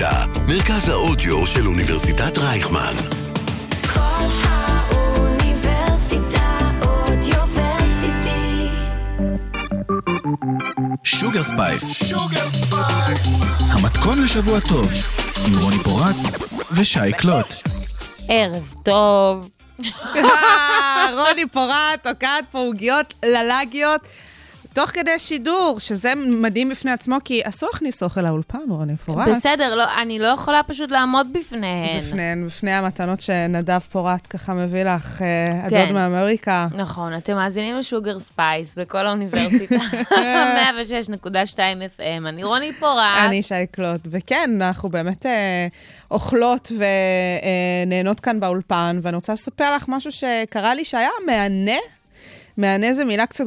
האוניברסיטה, מרכז האודיו של אוניברסיטת רייכמן. כל האוניברסיטה אודיוורסיטי. Sugar Space. המתכון לשבוע טוב, עם רוני פורט ושי קלוט. ערב טוב. רוני פורט, תוקעת פה עוגיות ללגיות, תוך כדי שידור, שזה מדהים בפני עצמו, כי אסור להכניס אוכל לאולפן, רוני פורט. בסדר, לא, אני לא יכולה פשוט לעמוד בפניהן. בפניהן, בפני המתנות שנדב פורט ככה מביא לך, אה, הדוד כן. מאמריקה. נכון, אתם מאזינים לשוגר ספייס בכל האוניברסיטה, 106.2 FM, אני רוני פורט. אני שי קלוט, וכן, אנחנו באמת אה, אוכלות ונהנות כאן באולפן, ואני רוצה לספר לך משהו שקרה לי שהיה מהנה. מהנה זו מילה קצת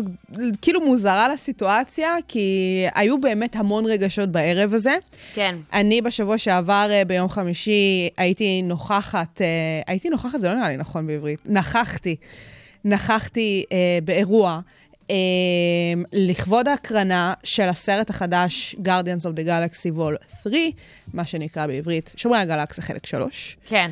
כאילו מוזרה לסיטואציה, כי היו באמת המון רגשות בערב הזה. כן. אני בשבוע שעבר, אה, ביום חמישי, הייתי נוכחת, אה, הייתי נוכחת, זה לא נראה לי נכון בעברית, נכחתי, נכחתי אה, באירוע. אה, לכבוד ההקרנה של הסרט החדש Guardians of the Galaxy Vol 3, מה שנקרא בעברית, שומרי הגלקסיה חלק 3. כן.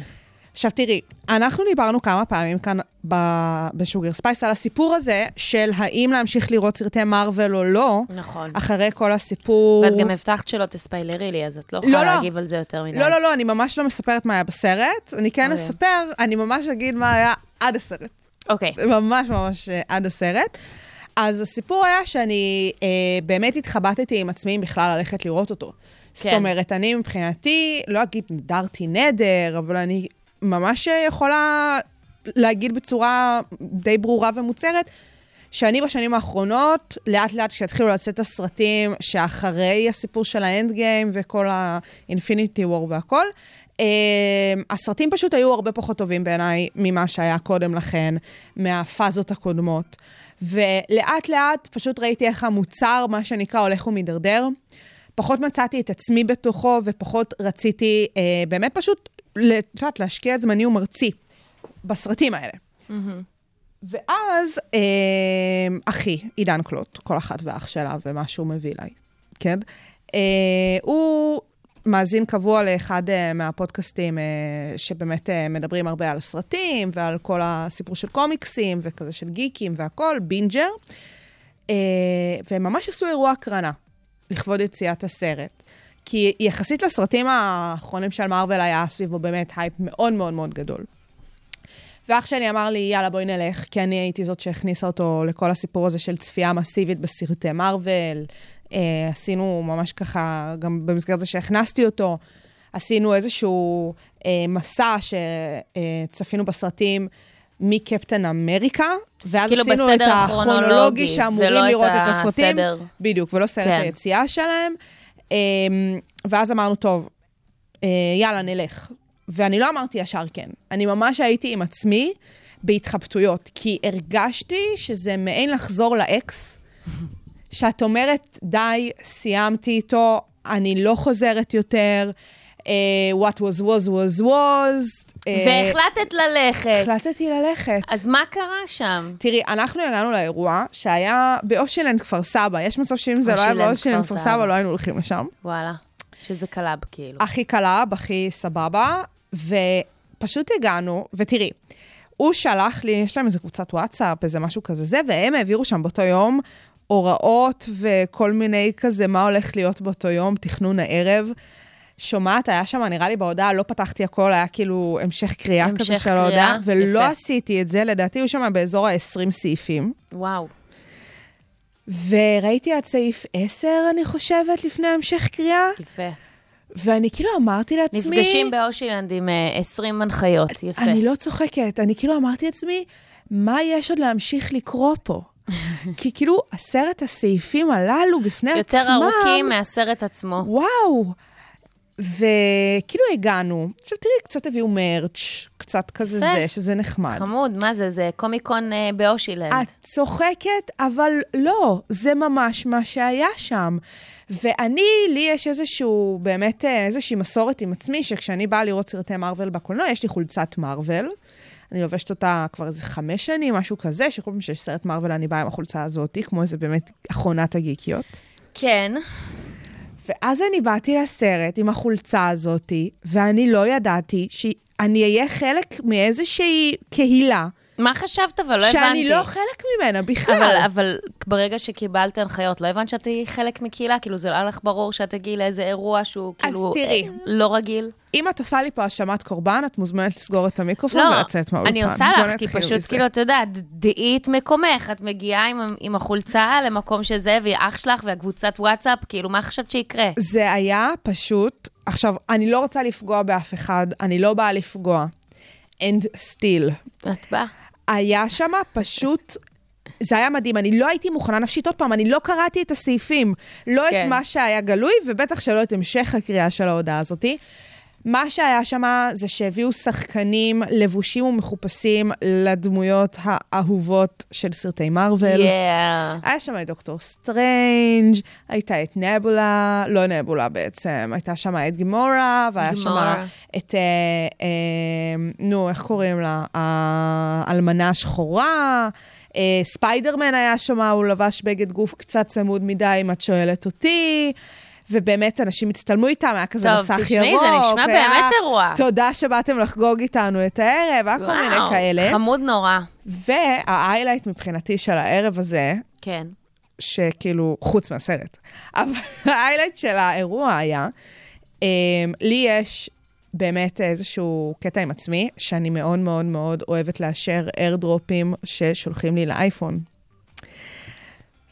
עכשיו תראי, אנחנו דיברנו כמה פעמים כאן ב- ב Sugar Space על הסיפור הזה של האם להמשיך לראות סרטי מארוול או לא, נכון. אחרי כל הסיפור... ואת גם הבטחת שלא תספיילרי לי, אז את לא לא, יכולה לא. להגיב על זה יותר מדי. לא, לא, לא, אני ממש לא מספרת מה היה בסרט. אני כן אוקיי. אספר, אני ממש אגיד מה היה עד הסרט. אוקיי. ממש ממש אה, עד הסרט. אז הסיפור היה שאני אה, באמת התחבטתי עם עצמי אם בכלל ללכת לראות אותו. זאת כן. אומרת, אני מבחינתי, לא אגיד נדרתי נדר, אבל אני ממש אה, יכולה להגיד בצורה די ברורה ומוצהרת, שאני בשנים האחרונות, לאט לאט כשהתחילו לצאת הסרטים שאחרי הסיפור של האנד גיים וכל האינפיניטי וור והכל, אה, הסרטים פשוט היו הרבה פחות טובים בעיניי ממה שהיה קודם לכן, מהפאזות הקודמות. ולאט לאט פשוט ראיתי איך המוצר, מה שנקרא, הולך ומידרדר. פחות מצאתי את עצמי בתוכו ופחות רציתי אה, באמת פשוט, את יודעת, להשקיע את זמני ומרצי בסרטים האלה. ואז אה, אחי, עידן קלוט, כל אחת ואח שלה ומה שהוא מביא אליי, כן? אה, הוא מאזין קבוע לאחד אה, מהפודקאסטים אה, שבאמת אה, מדברים הרבה על סרטים ועל כל הסיפור של קומיקסים וכזה של גיקים והכול, בינג'ר. אה, והם ממש עשו אירוע הקרנה לכבוד יציאת הסרט. כי יחסית לסרטים האחרונים של מארוול היה סביבו באמת הייפ מאוד מאוד מאוד גדול. ואח שלי אמר לי, יאללה, בואי נלך, כי אני הייתי זאת שהכניסה אותו לכל הסיפור הזה של צפייה מסיבית בסרטי מארוול. אה, עשינו ממש ככה, גם במסגרת זה שהכנסתי אותו, עשינו איזשהו אה, מסע שצפינו בסרטים מקפטן אמריקה, ואז כאילו עשינו את הכרונולוגי שאמורים לראות את הסרטים. הסדר. בדיוק, ולא סרט כן. היציאה שלהם. אה, ואז אמרנו, טוב, אה, יאללה, נלך. ואני לא אמרתי ישר כן. אני ממש הייתי עם עצמי בהתחבטויות, כי הרגשתי שזה מעין לחזור לאקס, שאת אומרת, די, סיימתי איתו, אני לא חוזרת יותר, what was was was was. אה, והחלטת ללכת. החלטתי ללכת. אז מה קרה שם? תראי, אנחנו הגענו לאירוע שהיה באושילנד כפר סבא. יש מצב שאם זה לא היה באושילנד כפר. סבא, לא היינו הולכים לשם. וואלה. שזה club, כאילו. הכי club, הכי סבבה, ופשוט הגענו, ותראי, הוא שלח לי, יש להם איזה קבוצת וואטסאפ, איזה משהו כזה זה, והם העבירו שם באותו יום הוראות וכל מיני כזה, מה הולך להיות באותו יום, תכנון הערב. שומעת, היה שם, נראה לי בהודעה, לא פתחתי הכל, היה כאילו המשך קריאה המשך כזה של קריאה, ההודעה, ולא יפה. עשיתי את זה, לדעתי היו שם באזור ה-20 סעיפים. וואו. וראיתי עד סעיף 10, אני חושבת, לפני המשך קריאה, יפה. ואני כאילו אמרתי לעצמי... נפגשים באושילנד עם אה, 20 הנחיות, יפה. אני לא צוחקת, אני כאילו אמרתי לעצמי, מה יש עוד להמשיך לקרוא פה? כי כאילו, עשרת הסעיפים הללו בפני יותר עצמם... ארוכים מהסרט עצמו. וואו. וכאילו הגענו, עכשיו תראי, קצת הביאו מרץ', קצת כזה. זה, שזה נחמד. חמוד, מה זה? זה קומיקון אה, באושילנד. את צוחקת, אבל לא, זה ממש מה שהיה שם. ואני, לי יש איזשהו, באמת אה, איזושהי מסורת עם עצמי, שכשאני באה לראות סרטי מארוול בקולנוע, יש לי חולצת מארוול. אני לובשת אותה כבר איזה חמש שנים, משהו כזה, שכל פעם שיש סרט מארוול אני באה עם החולצה הזאת, כמו איזה באמת אחרונת הגיקיות. כן. ואז אני באתי לסרט עם החולצה הזאתי, ואני לא ידעתי שאני אהיה חלק מאיזושהי קהילה. מה חשבת, אבל לא הבנתי. שאני לא חלק ממנה בכלל. אבל, אבל ברגע שקיבלת הנחיות, לא הבנת שאת תהיי חלק מקהילה? כאילו, זה לא לך ברור שאת תגיעי לאיזה אירוע שהוא אז כאילו... תראי. אה, לא רגיל? אם את עושה לי פה האשמת קורבן, את מוזמנת לסגור את המיקרופון לא, ולצאת מהאולפן. אני עושה לך, כי פשוט. כאילו, אתה יודע, דעי את מקומך, את מגיעה עם, עם החולצה למקום שזה, והיא אח שלך, והקבוצת וואטסאפ, כאילו, מה חשבת שיקרה? זה היה פשוט, עכשיו, אני לא רוצה לפגוע באף אחד, אני לא באה לפגוע. And still. את באה? היה שם פשוט... זה היה מדהים, אני לא הייתי מוכנה נפשית. עוד פעם, אני לא קראתי את הסעיפים. לא כן. את מה שהיה גלוי, ובטח שלא את המשך הקריאה של ההודעה הזאתי. מה שהיה שם זה שהביאו שחקנים לבושים ומחופשים לדמויות האהובות של סרטי מארוול. Yeah. היה שם את דוקטור סטרנג', הייתה את נבולה, לא נבולה בעצם, הייתה שם את גימורה, והיה שם. את, אה, אה, נו, איך קוראים לה? האלמנה השחורה. אה, ספיידרמן היה שם, הוא לבש בגד גוף קצת צמוד מדי, אם את שואלת אותי. ובאמת, אנשים הצטלמו איתם, היה כזה טוב, מסך ירוק. תשמעי, זה נשמע היה, באמת אירוע. תודה שבאתם לחגוג איתנו את הערב, היה כל מיני כאלה. חמוד נורא. וההיילייט מבחינתי של הערב הזה, כן. שכאילו, חוץ מהסרט, אבל ההיילייט של האירוע היה, um, לי יש באמת איזשהו קטע עם עצמי, שאני מאוד מאוד מאוד אוהבת לאשר איירדרופים ששולחים לי לאייפון.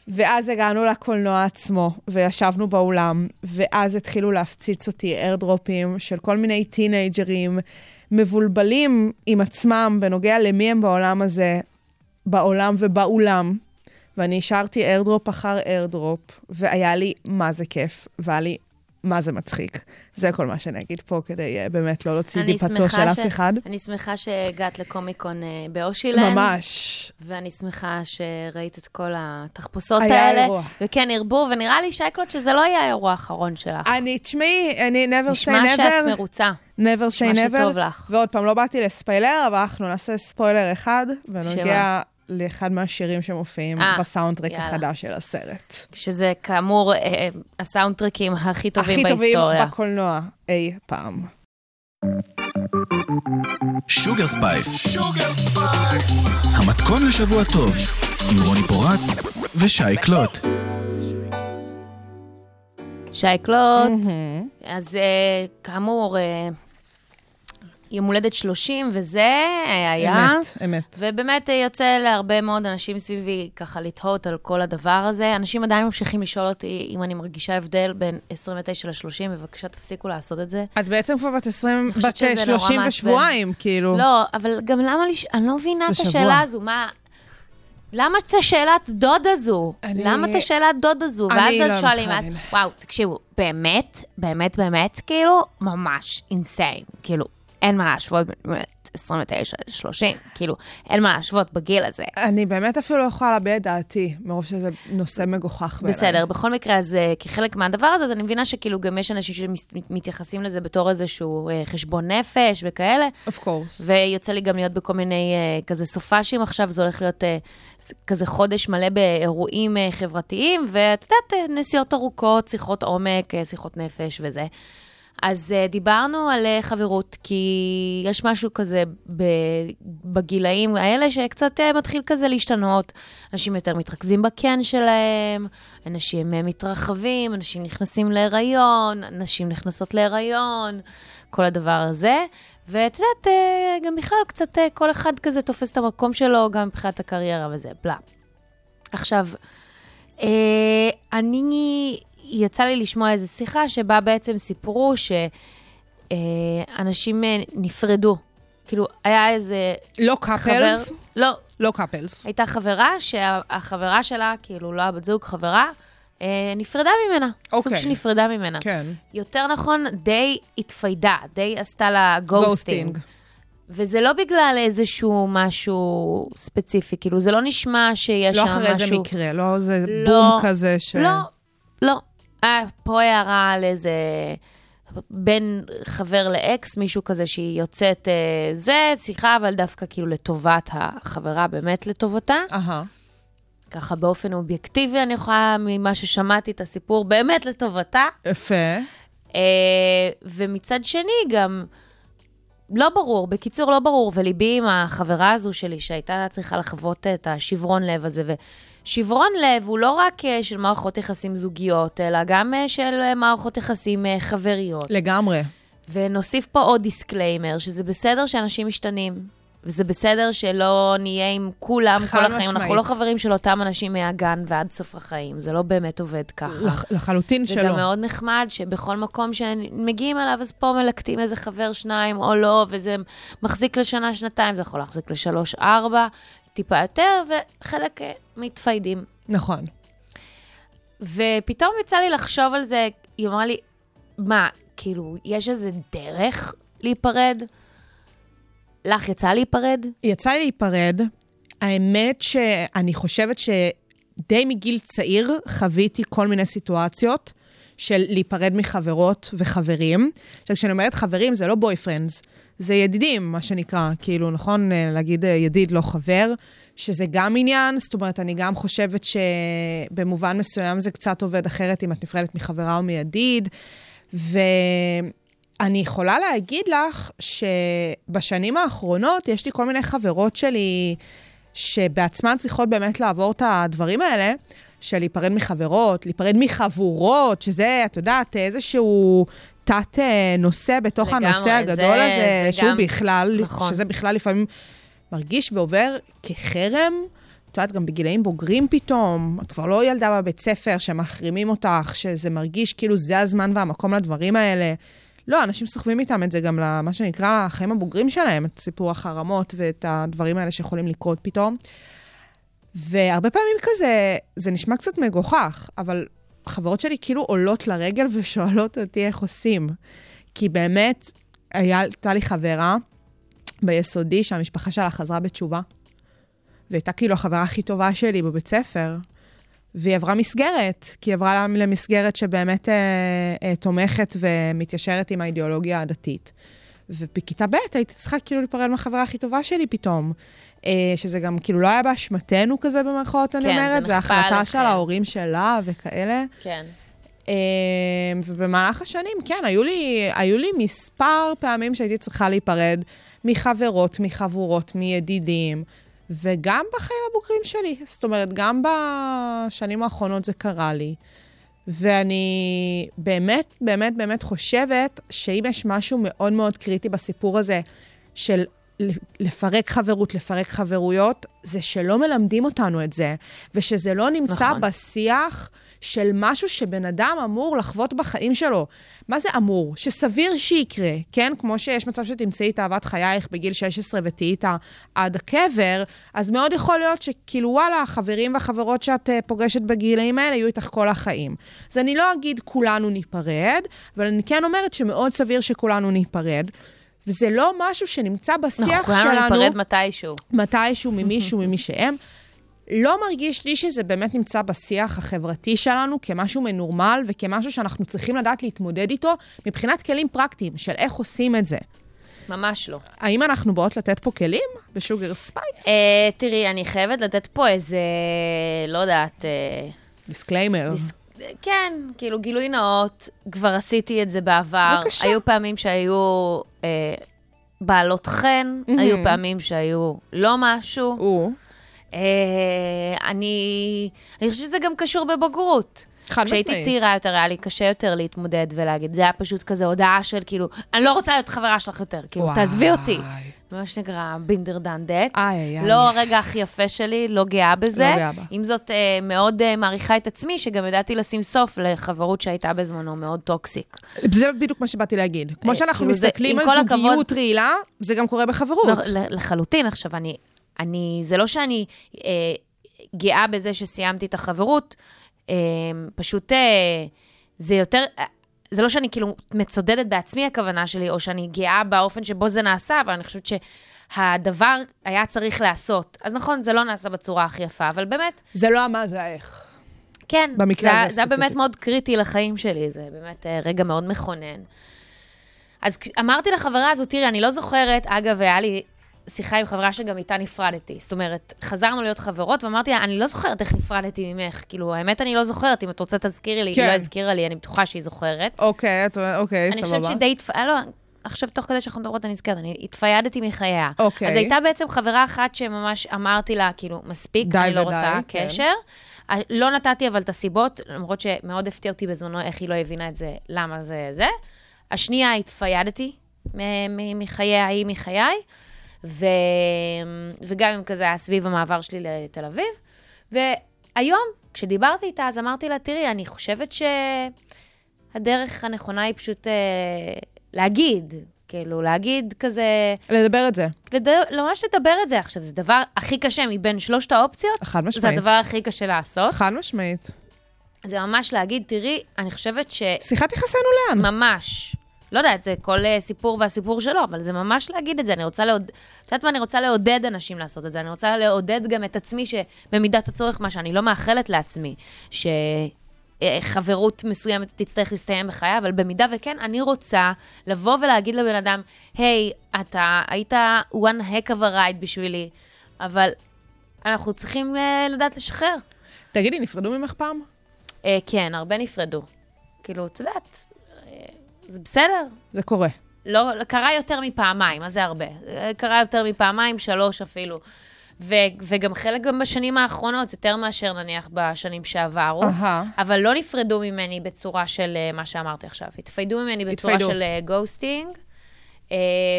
ואז הגענו לקולנוע עצמו, וישבנו באולם, ואז התחילו להפציץ אותי איירדרופים של כל מיני טינג'רים מבולבלים עם עצמם בנוגע למי הם בעולם הזה, בעולם ובאולם. ואני השארתי איירדרופ אחר איירדרופ, והיה לי מה זה כיף, והיה לי מה זה מצחיק. זה כל מה שאני אגיד פה, כדי uh, באמת לא להוציא דיפתו של ש- אף אחד. אני שמחה שהגעת לקומיקון אה, באושילנד. ממש. ואני שמחה שראית את כל התחפושות היה האלה. אירוע. וכן, הרבו, ונראה לי, שייקלוט, שזה לא יהיה האירוע האחרון שלך. אני, תשמעי, אני never נשמע say שאת never. מרוצה. never say נשמע never. שטוב לך. ועוד פעם, לא באתי לספיילר, אבל אנחנו נעשה ספוילר אחד, בנוגע לאחד מהשירים שמופיעים אה, בסאונדטרק יאללה. החדש של הסרט. שזה כאמור אה, הסאונדטרקים הכי טובים הכי טובים בהיסטוריה. בקולנוע אי פעם. Sugar Space. המתכון לשבוע טוב, עם רוני פורט ושי קלוט. שי קלוט, אז אה, כאמור, אה, יום הולדת 30, וזה אה, היה. אמת, אמת. ובאמת אה, יוצא להרבה מאוד אנשים סביבי ככה לתהות על כל הדבר הזה. אנשים עדיין ממשיכים לשאול אותי אם אני מרגישה הבדל בין 29 ל-30, בבקשה תפסיקו לעשות את זה. את בעצם כבר בת 20, חושבת בת שזה נורא 30 מעצבן. ושבועיים, כאילו. לא, אבל גם למה, לש... אני לא מבינה את בשבוע. השאלה הזו, מה... למה את השאלת דוד הזו? אני- למה את השאלת דוד הזו? ואז אני לא אז שואלים, את-. וואו, תקשיבו, באמת, באמת, באמת, כאילו, ממש אינסיין. כאילו, אין מה להשוות באמת 29 ל-30, כאילו, אין מה להשוות בגיל הזה. אני באמת אפילו לא יכולה להביע את דעתי, מרוב שזה נושא מגוחך בעיניי. בסדר, בכל מקרה, אז אה, כחלק מהדבר הזה, אז אני מבינה שכאילו גם יש אנשים שמתייחסים לזה בתור איזשהו אה, חשבון נפש וכאלה. Of course. ויוצא לי גם להיות בכל מיני אה, כזה סופאשים עכשיו, זה הולך להיות כזה חודש מלא באירועים חברתיים, ואת יודעת, נסיעות ארוכות, שיחות עומק, שיחות נפש וזה. אז אה, דיברנו על אה, חברות, כי יש משהו כזה ב, בגילאים האלה שקצת אה, מתחיל כזה להשתנות. אנשים יותר מתרכזים בכן שלהם, אנשים אה, מתרחבים, אנשים נכנסים להיריון, נשים נכנסות להיריון, כל הדבר הזה. ואת יודעת, אה, גם בכלל קצת אה, כל אחד כזה תופס את המקום שלו, גם מבחינת הקריירה וזה, בלה. עכשיו, אה, אני, יצא לי לשמוע איזו שיחה שבה בעצם סיפרו שאנשים נפרדו. כאילו, היה איזה לא חבר... couples? לא, לא couples. הייתה חברה שהחברה שלה, כאילו, לא הבת זוג, חברה, אה, נפרדה ממנה. סוג אוקיי. שנפרדה ממנה. כן. יותר נכון, די התפיידה, די עשתה לה ghosting. וזה לא בגלל איזשהו משהו ספציפי, כאילו, זה לא נשמע שיש לא שם משהו... אחרי איזה מקרה, לא איזה לא, בום כזה ש... לא, לא. אה, פה הערה על איזה בין חבר לאקס, מישהו כזה שהיא יוצאת אה, זה, שיחה, אבל דווקא כאילו לטובת החברה, באמת לטובתה. אהה. ככה באופן אובייקטיבי, אני יכולה, ממה ששמעתי את הסיפור, באמת לטובתה. יפה. אה, ומצד שני, גם לא ברור, בקיצור, לא ברור, וליבי עם החברה הזו שלי, שהייתה צריכה לחוות את השברון לב הזה, ושברון לב הוא לא רק אה, של מערכות יחסים זוגיות, אלא גם אה, של אה, מערכות יחסים חבריות. לגמרי. ונוסיף פה עוד disclaimer, שזה בסדר שאנשים משתנים, וזה בסדר שלא נהיה עם כולם כל החיים. אנחנו משמעית. לא חברים של אותם אנשים מהגן ועד סוף החיים, זה לא באמת עובד ככה. לח- לחלוטין זה שלא. גם מאוד נחמד שבכל מקום שמגיעים אליו, אז פה מלקטים איזה חבר, שניים או לא, וזה מחזיק לשנה, שנתיים, זה יכול להחזיק לשלוש, ארבע, טיפה יותר, וחלק אה, מתפיידים. נכון. ופתאום יצא לי לחשוב על זה, היא אמרה לי, מה, כאילו, יש איזה דרך להיפרד? לך יצא להיפרד? יצא לי להיפרד. האמת שאני חושבת שדי מגיל צעיר חוויתי כל מיני סיטואציות של להיפרד מחברות וחברים. עכשיו, כשאני אומרת חברים, זה לא בוי-פרנדס, זה ידידים, מה שנקרא. כאילו, נכון אה, להגיד אה, ידיד, לא חבר, שזה גם עניין. זאת אומרת, אני גם חושבת שבמובן מסוים זה קצת עובד אחרת אם את נפרדת מחברה או מידיד. ואני יכולה להגיד לך שבשנים האחרונות יש לי כל מיני חברות שלי שבעצמן צריכות באמת לעבור את הדברים האלה, של להיפרד מחברות, להיפרד מחבורות, שזה, את יודעת, איזשהו תת אה, נושא בתוך לגמרי, הנושא זה- הגדול הזה, זה שהוא גם- בכלל, נכון. שזה בכלל לפעמים מרגיש ועובר כחרם. את יודעת, גם בגילאים בוגרים פתאום, את כבר לא ילדה בבית ספר שמחרימים אותך, שזה מרגיש כאילו זה הזמן והמקום לדברים האלה. לא, אנשים סוחבים איתם את זה גם למה שנקרא החיים הבוגרים שלהם, את סיפור החרמות ואת הדברים האלה שיכולים לקרות פתאום. והרבה פעמים כזה, זה נשמע קצת מגוחך, אבל החברות שלי כאילו עולות לרגל ושואלות אותי איך עושים. כי באמת, הייתה לי חברה ביסודי שהמשפחה שלה חזרה בתשובה, והייתה כאילו החברה הכי טובה שלי בבית ספר. והיא עברה מסגרת, כי היא עברה למסגרת שבאמת אה, אה, תומכת ומתיישרת עם האידיאולוגיה הדתית. ובכיתה ב' הייתי צריכה כאילו להיפרד מהחברה הכי טובה שלי פתאום. אה, שזה גם כאילו לא היה באשמתנו כזה במרכאות, אני כן, זה אומרת, זה נכפה החלטה עליכם. של ההורים שלה וכאלה. כן. אה, ובמהלך השנים, כן, היו לי, היו לי מספר פעמים שהייתי צריכה להיפרד מחברות, מחבורות, מידידים, וגם בחיים הבוגרים שלי. זאת אומרת, גם בשנים האחרונות זה קרה לי. ואני באמת, באמת, באמת חושבת שאם יש משהו מאוד מאוד קריטי בסיפור הזה של לפרק חברות, לפרק חברויות, זה שלא מלמדים אותנו את זה, ושזה לא נמצא נכון. בשיח של משהו שבן אדם אמור לחוות בחיים שלו. מה זה אמור? שסביר שיקרה, כן? כמו שיש מצב שתמצאי את אהבת חייך בגיל 16 ותהיי איתה עד הקבר, אז מאוד יכול להיות שכאילו, וואלה, החברים והחברות שאת אה, פוגשת בגילאים האלה יהיו איתך כל החיים. אז אני לא אגיד כולנו ניפרד, אבל אני כן אומרת שמאוד סביר שכולנו ניפרד. וזה לא משהו שנמצא בשיח אנחנו שלנו. כולנו ניפרד מתישהו. מתישהו ממישהו, ממי שהם. לא מרגיש לי שזה באמת נמצא בשיח החברתי שלנו כמשהו מנורמל וכמשהו שאנחנו צריכים לדעת להתמודד איתו מבחינת כלים פרקטיים של איך עושים את זה. ממש לא. האם אנחנו באות לתת פה כלים ב Sugar Space? אה, תראי, אני חייבת לתת פה איזה, לא יודעת, אה, disclaimer. dis- כן, כאילו גילוי נאות, כבר עשיתי את זה בעבר. בבקשה. היו פעמים שהיו אה, בעלות חן, מהמם. היו פעמים שהיו לא משהו. הוא. אה, אני, אני חושבת שזה גם קשור בבגרות. חד כשהייתי משמעית. צעירה יותר, היה לי קשה יותר להתמודד ולהגיד, זה היה פשוט כזה הודעה של כאילו, אני לא רוצה להיות חברה שלך יותר, כאילו, וואי. תעזבי אותי. מה שנקרא been there done that. איי, איי. לא הרגע הכי יפה שלי, לא גאה בזה. לא גאה בה. עם זאת, אה, מאוד אה, מעריכה את עצמי, שגם ידעתי לשים סוף לחברות שהייתה בזמנו מאוד טוקסיק. זה בדיוק מה שבאתי להגיד. כמו אה, שאנחנו כאילו מסתכלים על זוגיות רעילה, זה גם קורה בחברות. לחלוטין. עכשיו, אני, אני, זה לא שאני אה, גאה בזה שסיימתי את החברות, אה, פשוט אה, זה יותר, זה לא שאני כאילו מצודדת בעצמי הכוונה שלי, או שאני גאה באופן שבו זה נעשה, אבל אני חושבת שהדבר היה צריך להיעשות. אז נכון, זה לא נעשה בצורה הכי יפה, אבל באמת, זה לא המה, זה האיך. כן, במקרה זה, הזה זה היה באמת. מאוד קריטי לחיים שלי, זה באמת אה, רגע מאוד מכונן. אז אמרתי לחברה הזו, תראי, אני לא זוכרת, אגב, היה לי שיחה עם חברה שגם איתה נפרדתי. זאת אומרת, חזרנו להיות חברות, ואמרתי לה, אני לא זוכרת איך נפרדתי ממך. כאילו, האמת, אני לא זוכרת, אם את רוצה תזכירי לי, היא כן. לא הזכירה לי, אני בטוחה שהיא זוכרת. אוקיי, את- אוקיי, אני סבבה. חושבת שדי לא, עכשיו, תוך כדי שאנחנו מדברות, אני נזכרת, אני התפיידתי מחייה. אוקיי. אז הייתה בעצם חברה אחת שממש אמרתי לה, כאילו, מספיק, אני לא רוצה כן. קשר. לא נתתי אבל את הסיבות, למרות שמאוד הפתיע אותי בזמנו איך היא לא הבינה את זה, למה זה זה. השנייה, התפיידתי מחיי ההיא, מחיי, ו... וגם אם כזה היה סביב המעבר שלי לתל אביב. והיום, כשדיברתי איתה, אז אמרתי לה, תראי, אני חושבת שהדרך הנכונה היא פשוט אה, להגיד, כאילו, להגיד כזה, לדבר את זה, לדבר, ממש לדבר את זה עכשיו, זה דבר הכי קשה מבין שלושת האופציות, חד זה משמעית. הדבר הכי קשה לעשות. חד משמעית. זה ממש להגיד, תראי, אני חושבת שיחת יחסינו לאן? שממש, לא יודעת, זה כל אה, סיפור והסיפור שלו, אבל זה ממש להגיד את זה. אני רוצה לעודד, את יודעת מה? אני רוצה לעודד אנשים לעשות את זה. אני רוצה לעודד גם את עצמי, שבמידת הצורך, מה שאני לא מאחלת לעצמי, שחברות מסוימת תצטרך להסתיים בחיי, אבל במידה וכן, אני רוצה לבוא ולהגיד לבן אדם, היי, אתה היית one heck of a ride בשבילי, אבל אנחנו צריכים אה, לדעת לשחרר. תגידי, נפרדו ממך פעם? אה, כן, הרבה נפרדו. כאילו, את יודעת, אה, זה בסדר. זה קורה. לא, קרה יותר מפעמיים, מה זה הרבה? אה, קרה יותר מפעמיים, שלוש אפילו. ו, וגם חלק גם בשנים האחרונות, יותר מאשר נניח בשנים שעברו. אהה. אבל לא נפרדו ממני בצורה של אה, מה שאמרתי עכשיו. התפיידו ממני בצורה התפיידו. של גוסטינג.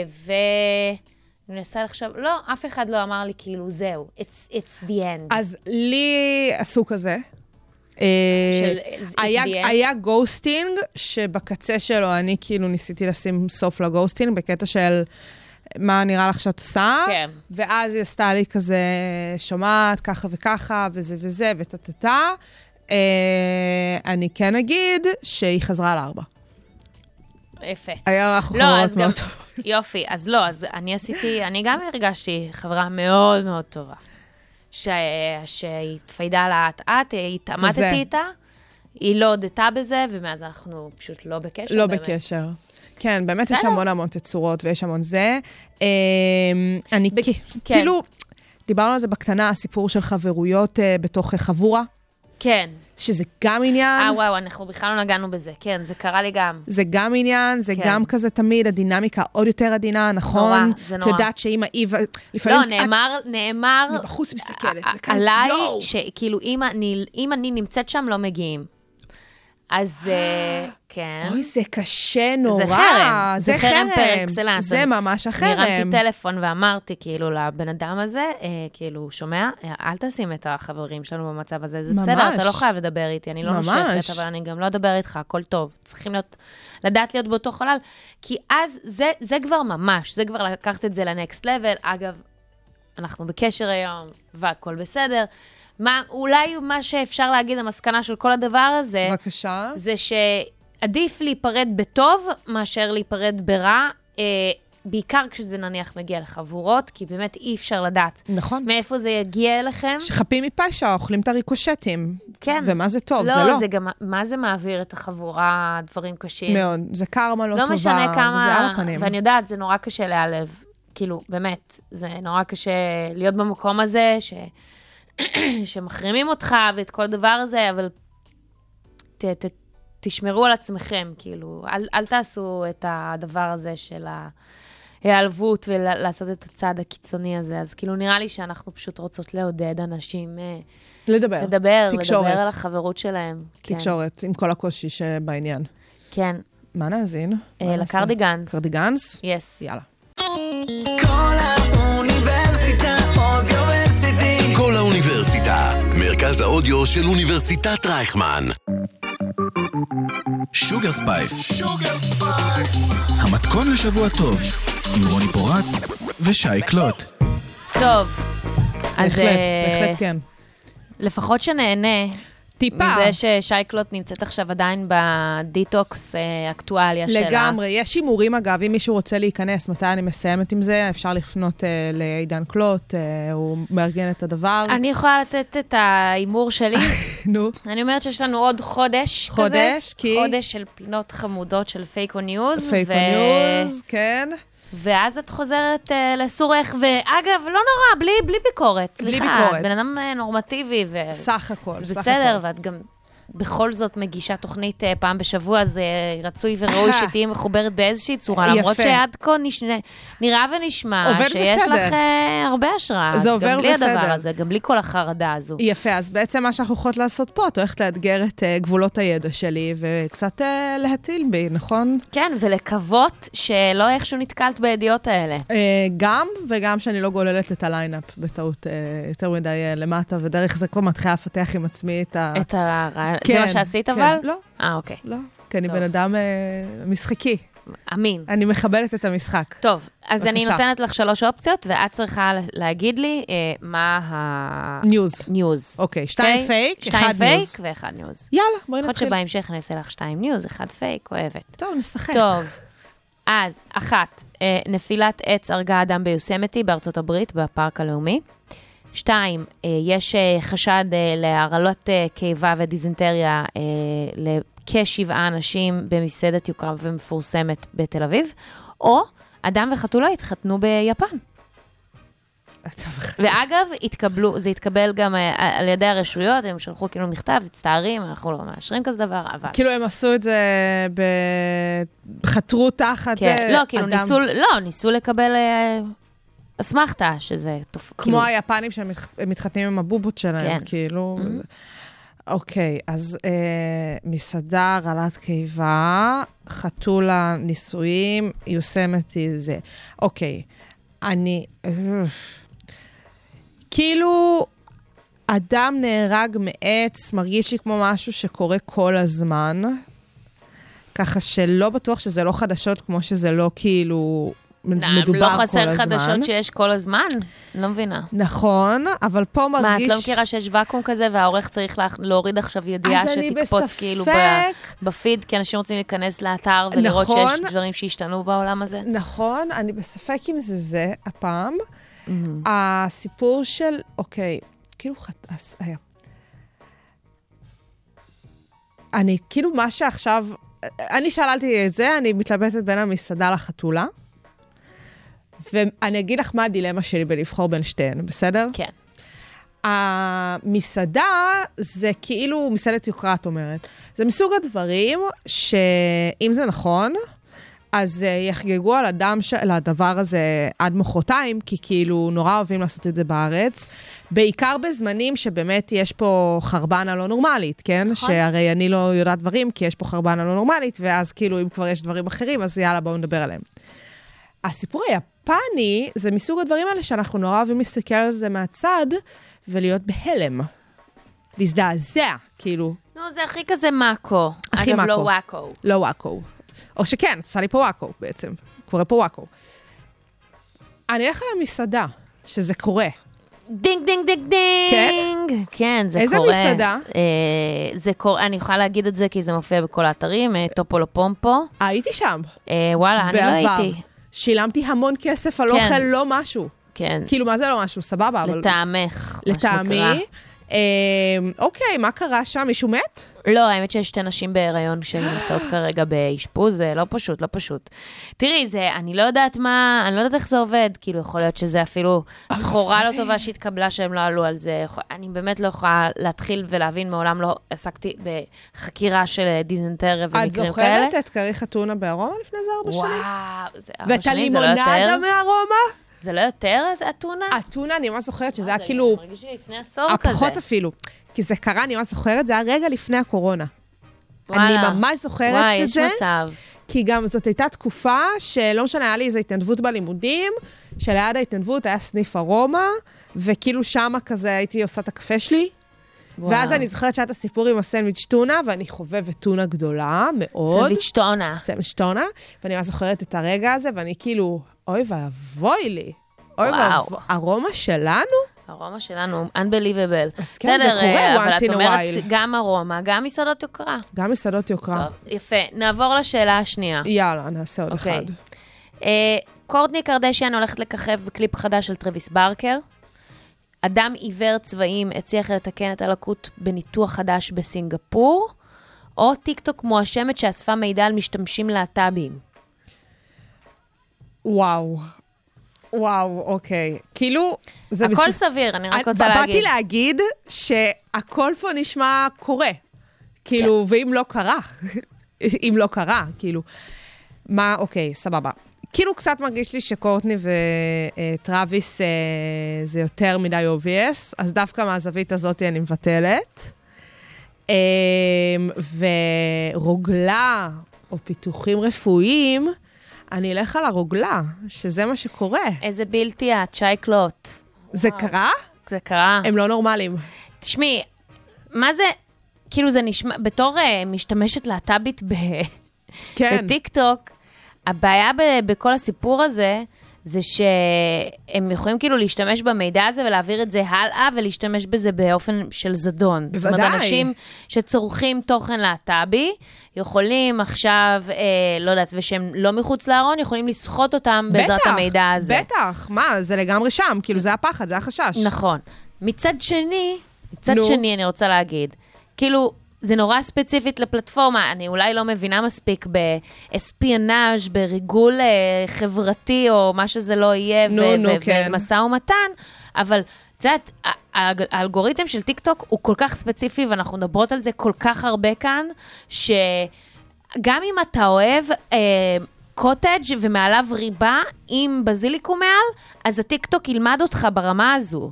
ו... אני מנסה לחשוב, לא, אף אחד לא אמר לי כאילו, זהו, it's, it's the end. אז לי עשו כזה. אה, היה, ghosting, שבקצה שלו אני כאילו ניסיתי לשים סוף ל ghosting, בקטע של מה נראה לך שאת עושה. כן. ואז היא עשתה לי כזה, שומעת, ככה וככה, וזה וזה, וטה-טה-טה. אה, אני כן אגיד שהיא חזרה לארבע. יפה. היה לך לא, חברות אז גם, מאוד טובות. יופי, אז לא, אז אני עשיתי, אני גם הרגשתי חברה מאוד מאוד טובה. ש... שהתפיידה לאט-אט, כזה. התעמתתי איתה, היא לא הודתה בזה, ומאז אנחנו פשוט לא בקשר. לא באמת. בקשר. כן, באמת יש. המון המון תצורות ויש המון זה. אה, אני כן. כאילו, דיברנו על זה בקטנה, הסיפור של חברויות אה, בתוך אה, חבורה, כן. שזה גם עניין. אה, וואו, אנחנו בכלל לא נגענו בזה. כן, זה קרה לי גם. זה גם עניין, זה כן. גם כזה תמיד, הדינמיקה עוד יותר עדינה, נכון? נורא, זה נורא. את יודעת שאם האיווה, לפעמים... לא, נאמר, נאמר... מבחוץ מסתכלת, עליי. שכאילו, אם אני, אם אני נמצאת שם, לא מגיעים. אז אה, כן. אוי, זה קשה נורא. זה חרם, זה חרם פר אקסלנס. זה ממש אני הרמתי החרם. טלפון ואמרתי, כאילו, לבן אדם הזה, אה, כאילו, שומע, אה, אל תשים את החברים שלנו במצב הזה, זה ממש. בסדר, אתה לא חייב לדבר איתי, אני לא. נושכת, אבל אני גם לא אדבר איתך, הכל טוב. צריכים להיות, לדעת להיות באותו חלל, כי אז זה, זה כבר ממש, זה כבר לקחת את זה לנקסט לבל. אגב, אנחנו בקשר היום, והכל בסדר. מה, אולי מה שאפשר להגיד, המסקנה של כל הדבר הזה, בבקשה. זה שעדיף להיפרד בטוב מאשר להיפרד ברע, אה, בעיקר כשזה נניח מגיע לחבורות, כי באמת אי אפשר לדעת נכון. מאיפה זה יגיע אליכם. שחפים מפשע אוכלים את הריקושטים. כן. ומה זה טוב, לא, זה לא. זה גם, מה זה מעביר את החבורה, דברים קשים. מאוד. זה קרמה לא, לא טובה, משנה כמה, על הפנים. ואני יודעת, זה נורא קשה להיעלב. כאילו, באמת, זה נורא קשה להיות במקום הזה, ש... שמחרימים אותך ואת כל הדבר הזה, אבל ת, ת, תשמרו על עצמכם, כאילו, אל, אל תעשו את הדבר הזה של ההיעלבות ולעשות את הצעד הקיצוני הזה. אז כאילו, נראה לי שאנחנו פשוט רוצות לעודד אנשים אה, לדבר. לדבר, תקשורת. לדבר על החברות שלהם. כן, תקשורת, עם כל הקושי שבעניין. כן, מה נאזין? אה? לקרדיגנס. קרדיגנס? יס. יאללה. מרכז האודיו של אוניברסיטת רייכמן. שוגר ספייס. המתכון לשבוע טוב, עם רוני פורט ושי קלוט. טוב, אז בהחלט, אה, בהחלט כן. לפחות שנהנה טיפה. מזה ששי קלוט נמצאת עכשיו עדיין בדיטוקס אה, אקטואליה שלה. לגמרי. יש הימורים, אגב, אם מישהו רוצה להיכנס, מתי אני מסיימת עם זה, אפשר לפנות אה, לעידן קלוט, אה, הוא מארגן את הדבר. אני יכולה לתת את ההימור שלי. נו. אני אומרת שיש לנו עוד חודש כזה. חודש, כי? חודש של פינות חמודות של פייק או news. fake news, כן. ואז את חוזרת אה, לסורך, ואגב, לא נורא, בלי, בלי ביקורת. בלי סליחה, ביקורת. את בן אדם אה, נורמטיבי, ו... סך הכל, זה סך בסדר, הכל. ואת גם בכל זאת מגישה תוכנית אה, פעם בשבוע, אז אה, רצוי וראוי שתהיי מחוברת באיזושהי צורה, למרות יפה. שעד כה נש... נראה ונשמע שיש בסדר. לך אה, הרבה השראה. זה עובר גם בלי בסדר. הדבר הזה, גם בלי כל החרדה הזו. יפה, אז בעצם מה שאנחנו יכולות לעשות פה, את הולכת לאתגר את אה, גבולות הידע שלי וקצת אה, להטיל בי, נכון? כן, ולקוות שלא איכשהו נתקלת בידיעות האלה. אה, גם, וגם שאני לא גוללת את הליינאפ בטעות יותר מדי למטה, ודרך זה כבר מתחילה לפתח עם עצמי את ה... את הרעיון, כן, זה מה שעשית כן. אבל? לא, אה, אוקיי. לא. כי אני. בן אדם אה, משחקי. אמין. אני מכבדת את המשחק. טוב, אז אני בבקשה. נותנת לך שלוש אופציות, ואת צריכה להגיד לי אה, מה ה... news. news. אוקיי, שתיים אוקיי? פייק, שתיים אחד news. fake ואחד news. יאללה, בואי יכול להיות נתחיל. שבהמשך אני אעשה לך שתיים news, אחד פייק, אוהבת. טוב, נשחק. טוב, אז אחת, אה, נפילת עץ הרגה אדם ביוסמיטי בארצות הברית, בפארק הלאומי. שתיים, אה, יש אה, חשד אה, להרעלות קיבה ודיזנטריה לכשבעה אנשים במסעדת יוקרה ומפורסמת בתל אביב, או אדם וחתולה התחתנו ביפן. ואגב, התקבלו, זה התקבל גם על ידי הרשויות, הם שלחו כאילו מכתב, מצטערים, אנחנו לא מאשרים כזה דבר, אבל... כאילו הם עשו את זה, ב... חתרו תחת כן, לא, כאילו אדם. ניסו, לא, ניסו לקבל אסמכתה, שזה תופ... כמו כאילו, היפנים שהם מתח- הם מתחתנים עם הבובות שלהם, כן. כאילו... Mhm. זה- אוקיי, אז אה, מסעדה, הרעלת קיבה, חתולה, נישואים, יוסמתי זה. אוקיי, אני... כאילו, אדם נהרג מעץ, מרגיש לי כמו משהו שקורה כל הזמן, ככה שלא בטוח שזה לא חדשות כמו שזה לא כאילו... מדובר לא כל חסר הזמן. חדשות שיש כל הזמן? לא מבינה. נכון, אבל פה מרגיש... מה, את לא מכירה שיש ואקום כזה, והעורך צריך לה- להוריד עכשיו ידיעה אני שתקפוץ. כאילו ב- בפיד, כי אנשים רוצים להיכנס לאתר ולראות נכון. שיש דברים שהשתנו בעולם הזה? נכון, אני בספק אם זה זה הפעם. הסיפור של, אוקיי, כאילו חטאס היה. אני, כאילו מה שעכשיו, אני שאלתי את זה, אני מתלבטת בין המסעדה לחתולה. ואני אגיד לך מה הדילמה שלי בלבחור בין שתיהן, בסדר? כן. המסעדה זה כאילו מסעדת יוקרה, את אומרת. זה מסוג הדברים שאם זה נכון, אז אה, יחגגו על הדם ש... על הדבר הזה עד מחרתיים, כי כאילו נורא אוהבים לעשות את זה בארץ. בעיקר בזמנים שבאמת יש פה חרבנה לא נורמלית, כן? נכון. שהרי אני לא יודעת דברים, כי יש פה חרבנה לא נורמלית, ואז כאילו אם כבר יש דברים אחרים, אז יאללה, בואו נדבר עליהם. הסיפור היפני זה מסוג הדברים האלה שאנחנו נורא אוהבים להסתכל על זה מהצד ולהיות בהלם. להזדעזע, כאילו, נו, זה הכי כזה מאקו. הכי אגב, לא מאקו. וואקו. לא וואקו. או שכן, את עושה לי פה וואקו בעצם. קורה פה וואקו. אני אלך על המסעדה, שזה קורה. דינג, דינג, דינג, דינג. כן? כן, זה איזה קורה. מסעדה? אה, זה קורה, אני יכולה להגיד את זה כי זה מופיע בכל האתרים, אה, טופו לא פומפו. אה, הייתי שם, אה, וואלה, אני לא בעבר. הייתי. שילמתי המון כסף על כן. אוכל לא משהו. כן, כאילו, מה זה לא משהו? סבבה, אבל... לטעמך, מה לטעמי. שנקרא. אה, אוקיי, מה קרה שם? מישהו מת? לא, האמת שיש שתי נשים בהיריון שנמצאות כרגע באשפוז, זה לא פשוט, לא פשוט. תראי, זה, אני לא יודעת מה, אני לא יודעת איך זה עובד, כאילו, יכול להיות שזה אפילו סחורה לא טובה שהתקבלה שהם לא עלו על זה. אני באמת לא יכולה להתחיל ולהבין, מעולם לא עסקתי בחקירה של דיזנטריה את ומקרים כאלה. זוכרת את כריך אטונה בארומה לפני איזה ארבע שנים? וואו, זה ארבע ואת שנים, זה לא הלימונדה יותר? מארומה? זה לא יותר אתונה? אתונה, אני ממש זוכרת שזה מה היה זה, כאילו... מרגיש לי לפני עשור כזה. הפחות אפילו. כי זה קרה, אני ממש זוכרת, זה היה רגע לפני הקורונה. אני וואלה. ממש זוכרת וואי, את יש זה. מצב. כי גם זאת הייתה תקופה שלא משנה, היה לי איזו התנדבות בלימודים, שליד ההתנדבות היה סניף ארומה, וכאילו שמה כזה הייתי עושה את הקפה שלי. וואו. ואז אני זוכרת שהיה את הסיפור עם הסנדוויץ' טונה, ואני חובבת טונה גדולה מאוד. סנדוויץ' טונה. סנדוויץ' טונה, ואני ממש זוכרת את הרגע הזה, ואני כאילו, אוי ואבוי לי. אוי. ואבוי, ארומה שלנו? ארומה שלנו, unbelievable. אז כן, זה קורה אה, once אבל את in a אומרת while. גם ארומה, גם מסעדות יוקרה. גם מסעדות יוקרה. טוב, יפה. נעבור לשאלה השנייה. יאללה, נעשה עוד אוקיי. אחד. אה, קורטני קרדשיאן הולכת לככב בקליפ חדש של טרוויס ברקר. אדם עיוור צבעים הצליח לתקן את הלקות בניתוח חדש בסינגפור, או טיקטוק מואשמת שאספה מידע על משתמשים להט"בים. וואו. וואו, אוקיי. כאילו, זה... הכל מס- סביר, אני רק רוצה באתי להגיד. להגיד שהכל פה נשמע קורה. כאילו, כן. ואם לא קרה, אם לא קרה, כאילו. מה, אוקיי, סבבה. כאילו קצת מרגיש לי שקורטני וטראביס אה, זה יותר מדי obvious, אז דווקא מהזווית הזאת אני מבטלת. אה, ורוגלה, או פיתוחים רפואיים, אני אלך על הרוגלה, שזה מה שקורה. איזה בלתי את, שייקלוט. זה קרה? זה קרה. הם לא נורמלים. תשמעי, מה זה, כאילו זה נשמע, בתור uh, משתמשת להט"בית ב... כן. בטיקטוק, הבעיה ב- בכל הסיפור הזה, זה שהם יכולים כאילו להשתמש במידע הזה ולהעביר את זה הלאה ולהשתמש בזה באופן של זדון. זאת בוודאי. אומרת, אנשים שצורכים תוכן להט"בי, יכולים עכשיו, אה, לא יודעת, ושהם לא מחוץ לארון, יכולים לסחוט אותם בעזרת בטח, המידע הזה. בטח, מה, זה לגמרי שם, כאילו זה הפחד, זה החשש. נכון. מצד שני, מצד נו. שני, אני רוצה להגיד, כאילו, זה נורא ספציפית לפלטפורמה, אני אולי לא מבינה מספיק באספיונאז', בריגול אה, חברתי, או מה שזה לא יהיה, נו, ו- נו, ו- כן. ומשא ומתן, אבל את יודעת, האלגוריתם של טיקטוק הוא כל כך ספציפי, ואנחנו מדברות על זה כל כך הרבה כאן, שגם אם אתה אוהב... אה, קוטג' ומעליו ריבה עם בזיליקום מעל, אז הטיקטוק ילמד אותך ברמה הזו.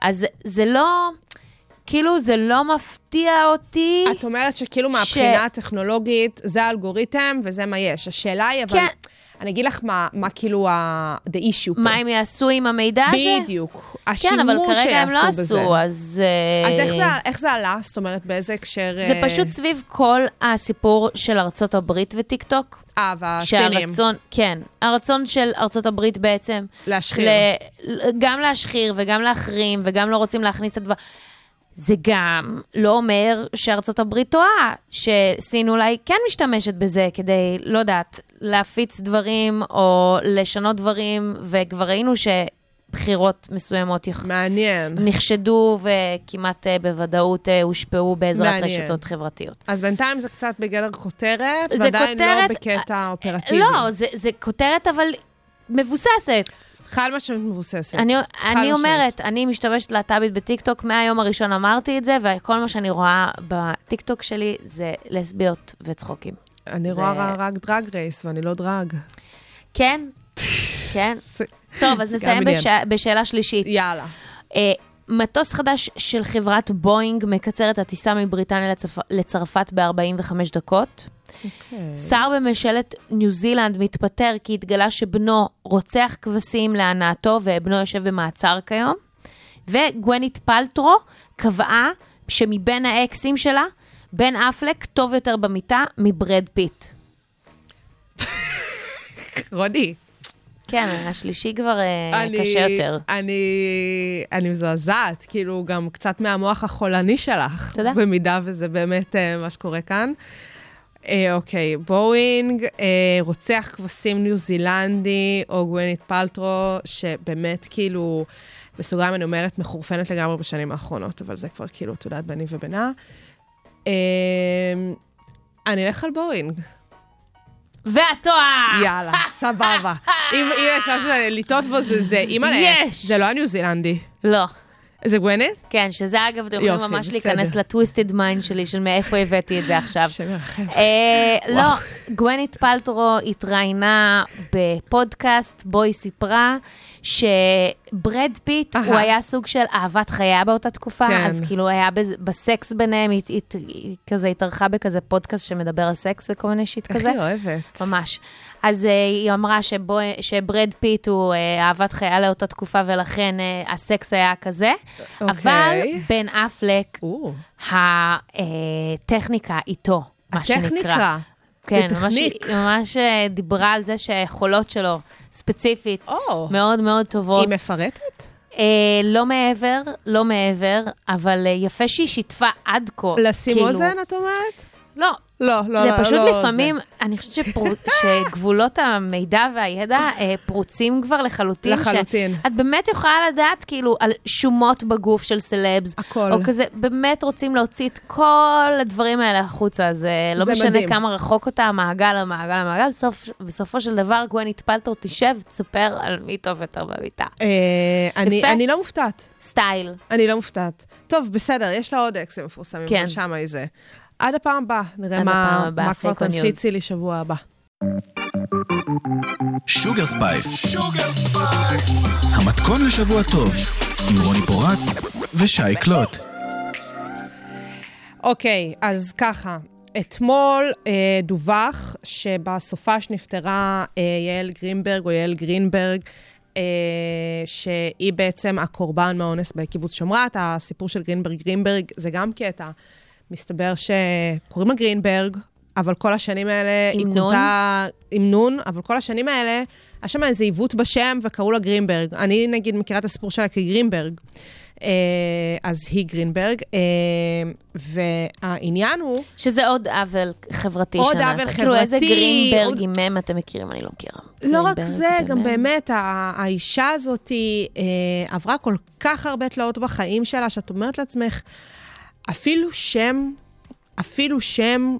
אז זה לא, כאילו זה לא מפתיע אותי. את אומרת שכאילו מהבחינה הטכנולוגית, זה האלגוריתם וזה מה יש. השאלה היא, אבל... כן. אני אגיד לך מה, מה כאילו ה- the issue פה. מה הם יעשו עם המידע הזה? בדיוק. כן, אבל כרגע הם לא בזה. עשו, אז... אה, אז איך זה, איך זה עלה? זאת אומרת, באיזה הקשר... זה אה, פשוט סביב כל הסיפור של ארצות הברית וטיקטוק. אה, והסינים. שהרצון, כן, הרצון של ארצות הברית בעצם... להשחיר. ל- גם להשחיר וגם להחרים וגם לא רוצים להכניס את הדבר. זה גם לא אומר שארצות הברית טועה, שסין אולי כן משתמשת בזה כדי, לא יודעת, להפיץ דברים או לשנות דברים, וכבר ראינו שבחירות מסוימות יח... מעניין. נחשדו וכמעט אה, בוודאות אה, הושפעו בעזרת מעניין. רשתות חברתיות. אז בינתיים זה קצת בגדר כותרת, ועדיין לא כותרת- בקטע אופרטיבי. לא, זה, זה כותרת אבל מבוססת. חד משמעית מבוססת. אני, אני. אומרת, אני משתמשת להט"בית בטיקטוק, מהיום הראשון אמרתי את זה, וכל מה שאני רואה בטיקטוק שלי זה לסביות וצחוקים. אני זה- רואה רק drag race, ואני לא drag. כן? כן? טוב, אז נסיים. בש... בשאלה שלישית. יאללה. אה, מטוס חדש של חברת בואינג מקצר את הטיסה מבריטניה לצפ... לצרפת ב-45 דקות. שר בממשלת ניו זילנד מתפטר כי התגלה שבנו רוצח כבשים להנאתו ובנו יושב במעצר כיום. וגווינית פלטרו קבעה שמבין האקסים שלה, בן אפלק טוב יותר במיטה מברד פיט. רוני. כן, השלישי כבר אה, אני- קשה יותר. אני, אני מזועזעת, כאילו, גם קצת מהמוח החולני שלך. תודה. במידה וזה באמת אה, מה שקורה כאן. אה, אוקיי, בואינג, אה, רוצח כבשים ניו זילנדי, או גווינית פלטרו, שבאמת כאילו, בסוגריים אני אומרת, מחורפנת לגמרי בשנים האחרונות, אבל זה כבר כאילו, את יודעת, ביני ובינה. אה, אני אלך על בואינג. ואת טועה! יאללה, סבבה. אם יש משהו לטעות בו זה זה. אימא'לה. זה לא הניו זילנדי. לא. זה גווינית? כן, שזה אגב, אתם יכולים ממש. להיכנס ל twisted mind שלי, של מאיפה הבאתי את זה עכשיו. אה, לא, גווינת' פאלטרו התראיינה בפודקאסט, בו היא סיפרה שברד פיט. הוא היה סוג של אהבת חייה באותה תקופה, כן. אז כאילו היה בסקס ביניהם, היא- כזה התארחה בכזה פודקאסט שמדבר על סקס וכל מיני shit איך כזה. היא אוהבת. ממש. אז uh, היא אמרה שבו, שברד פיט הוא uh, אהבת חייה לאותה תקופה, ולכן uh, הסקס היה כזה. אוקיי. אבל בן אפלק, או, הטכניקה איתו, מה שנקרא. הטכניקה. כן, ממש, ממש אה, דיברה על זה שהיכולות שלו, ספציפית, או, מאוד מאוד טובות. היא מפרטת? אה, לא מעבר, לא מעבר, אבל אה, יפה שהיא שיתפה עד כה. לשים כאילו- אוזן, את אומרת? לא, לא, לא, זה לא, פשוט לא לפעמים, אני חושבת שפרו- שגבולות המידע והידע אה, פרוצים כבר לחלוטין. לחלוטין. את באמת יכולה לדעת כאילו על שומות בגוף של סלבס. הכל. או כזה, באמת רוצים להוציא את כל הדברים האלה החוצה, זה לא זה משנה מדהים. כמה רחוק אותה, המעגל, המעגל, המעגל, בסוף, בסופו של דבר, גווינת' פאלטרו, תשב, תספר על מי טוב יותר במיטה. אה, אני. אני לא מופתעת. סטייל. אני לא מופתעת. טוב, בסדר, יש לה עוד אקסים מפורסמים, כן. שמה היא זה. עד הפעם הבאה, נראה מה, מה כבר. תנפיצי לי שבוע הבא. שוגר ספייס. המתכון לשבוע טוב, עם רוני פורט ושי קלוט. אוקיי, אז ככה, אתמול אה, דווח שבסופש נפטרה אה, יעל גרינברג, או יעל גרינברג, אה, שהיא בעצם הקורבן מהאונס בקיבוץ שומרת. הסיפור של גרינברג גרינברג זה גם קטע. מסתבר שקוראים לה גרינברג, אבל כל השנים האלה היא? כונתה עם נון, אבל כל השנים האלה, היה שם איזה עיוות בשם וקראו לה גרינברג. אני נגיד מכירה את הסיפור שלה כגרינברג. אה, אז היא גרינברג, אה, והעניין הוא, שזה עוד עוול חברתי עוד. עוול כאילו, איזה חברתי, גרינברג עוד- מם אתם מכירים? אני לא מכירה. לא רק זה, גם באמת. באמת, האישה הזאת אה, עברה כל כך הרבה תלאות בחיים שלה, שאת אומרת לעצמך, אפילו שם, אפילו שם,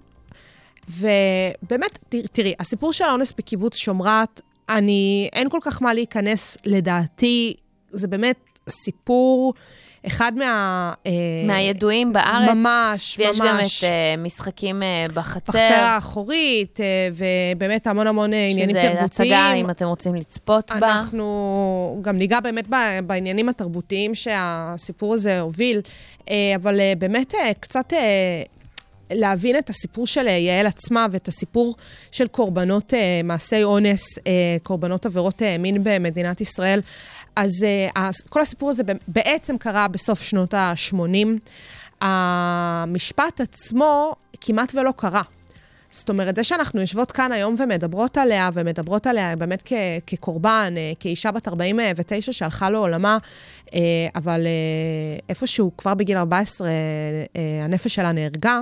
ובאמת, תראי, הסיפור של האונס בקיבוץ שומרת, אני, אין כל כך מה להיכנס, לדעתי, זה באמת סיפור, אחד מה... אה, מהידועים בארץ. ממש, ויש ממש. גם את אה, משחקים אה, בחצר. בחצר האחורית, אה, ובאמת המון המון עניינים שזה תרבותיים. הצגה, אם אתם רוצים לצפות בה. אנחנו גם ניגע באמת בעניינים התרבותיים שהסיפור הזה הוביל, אבל באמת קצת להבין את הסיפור של יעל עצמה ואת הסיפור של קורבנות מעשי אונס, קורבנות עבירות מין במדינת ישראל. אז אה, כל הסיפור הזה בעצם קרה בסוף שנות ה-80. המשפט עצמו כמעט ולא קרה. זאת אומרת, זה שאנחנו יושבות כאן היום ומדברות עליה, ומדברות עליה באמת כ- כקורבן, אה, כאישה בת 49 שהלכה לעולמה, אה, אבל איפשהו כבר בגיל 14 אה, הנפש שלה נהרגה,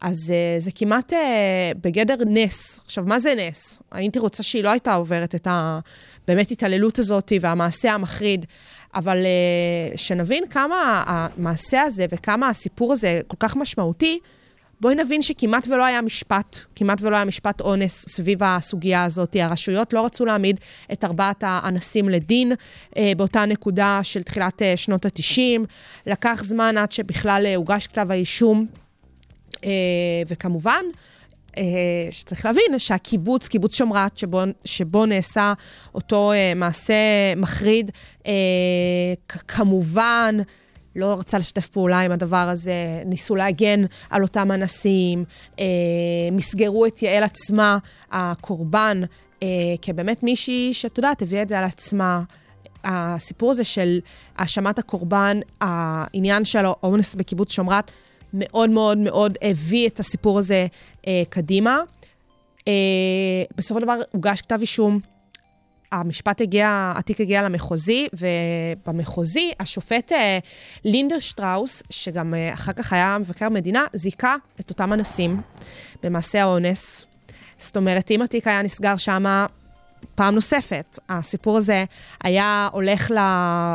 אז זה כמעט בגדר נס. עכשיו, מה זה נס? הייתי רוצה שהיא לא הייתה עוברת את הבאמת התעללות הזאת והמעשה המחריד, אבל אה, שנבין כמה המעשה הזה וכמה הסיפור הזה כל כך משמעותי, בואי נבין שכמעט ולא היה משפט, כמעט ולא היה משפט אונס סביב הסוגיה הזאת. הרשויות לא רצו להעמיד את ארבעת האנסים לדין אה, באותה נקודה של תחילת אה, שנות ה-90. לקח זמן עד שבכלל אה, הוגש כתב האישום. אה, וכמובן, שצריך להבין שהקיבוץ, קיבוץ שומרת, שבו, שבו נעשה אותו אה, מעשה מחריד, אה, כמובן, לא רצה לשתף פעולה עם הדבר הזה, ניסו להגן על אותם אנסים, אה, מסגרו את יעל עצמה, הקורבן, אה, כבאמת מישהי שאת יודעת, הביאה את זה על עצמה. הסיפור הזה של האשמת הקורבן, העניין של האונס בקיבוץ שומרת, מאוד מאוד מאוד הביא את הסיפור הזה אה, קדימה. אה, בסופו של דבר הוגש כתב אישום, המשפט הגיע, התיק הגיע למחוזי, ובמחוזי השופט אה, לינדר שטראוס, שגם אה, אחר כך היה מבקר המדינה, זיכה את אותם אנסים במעשה האונס. זאת אומרת, אם התיק היה נסגר שמה פעם נוספת, הסיפור הזה היה הולך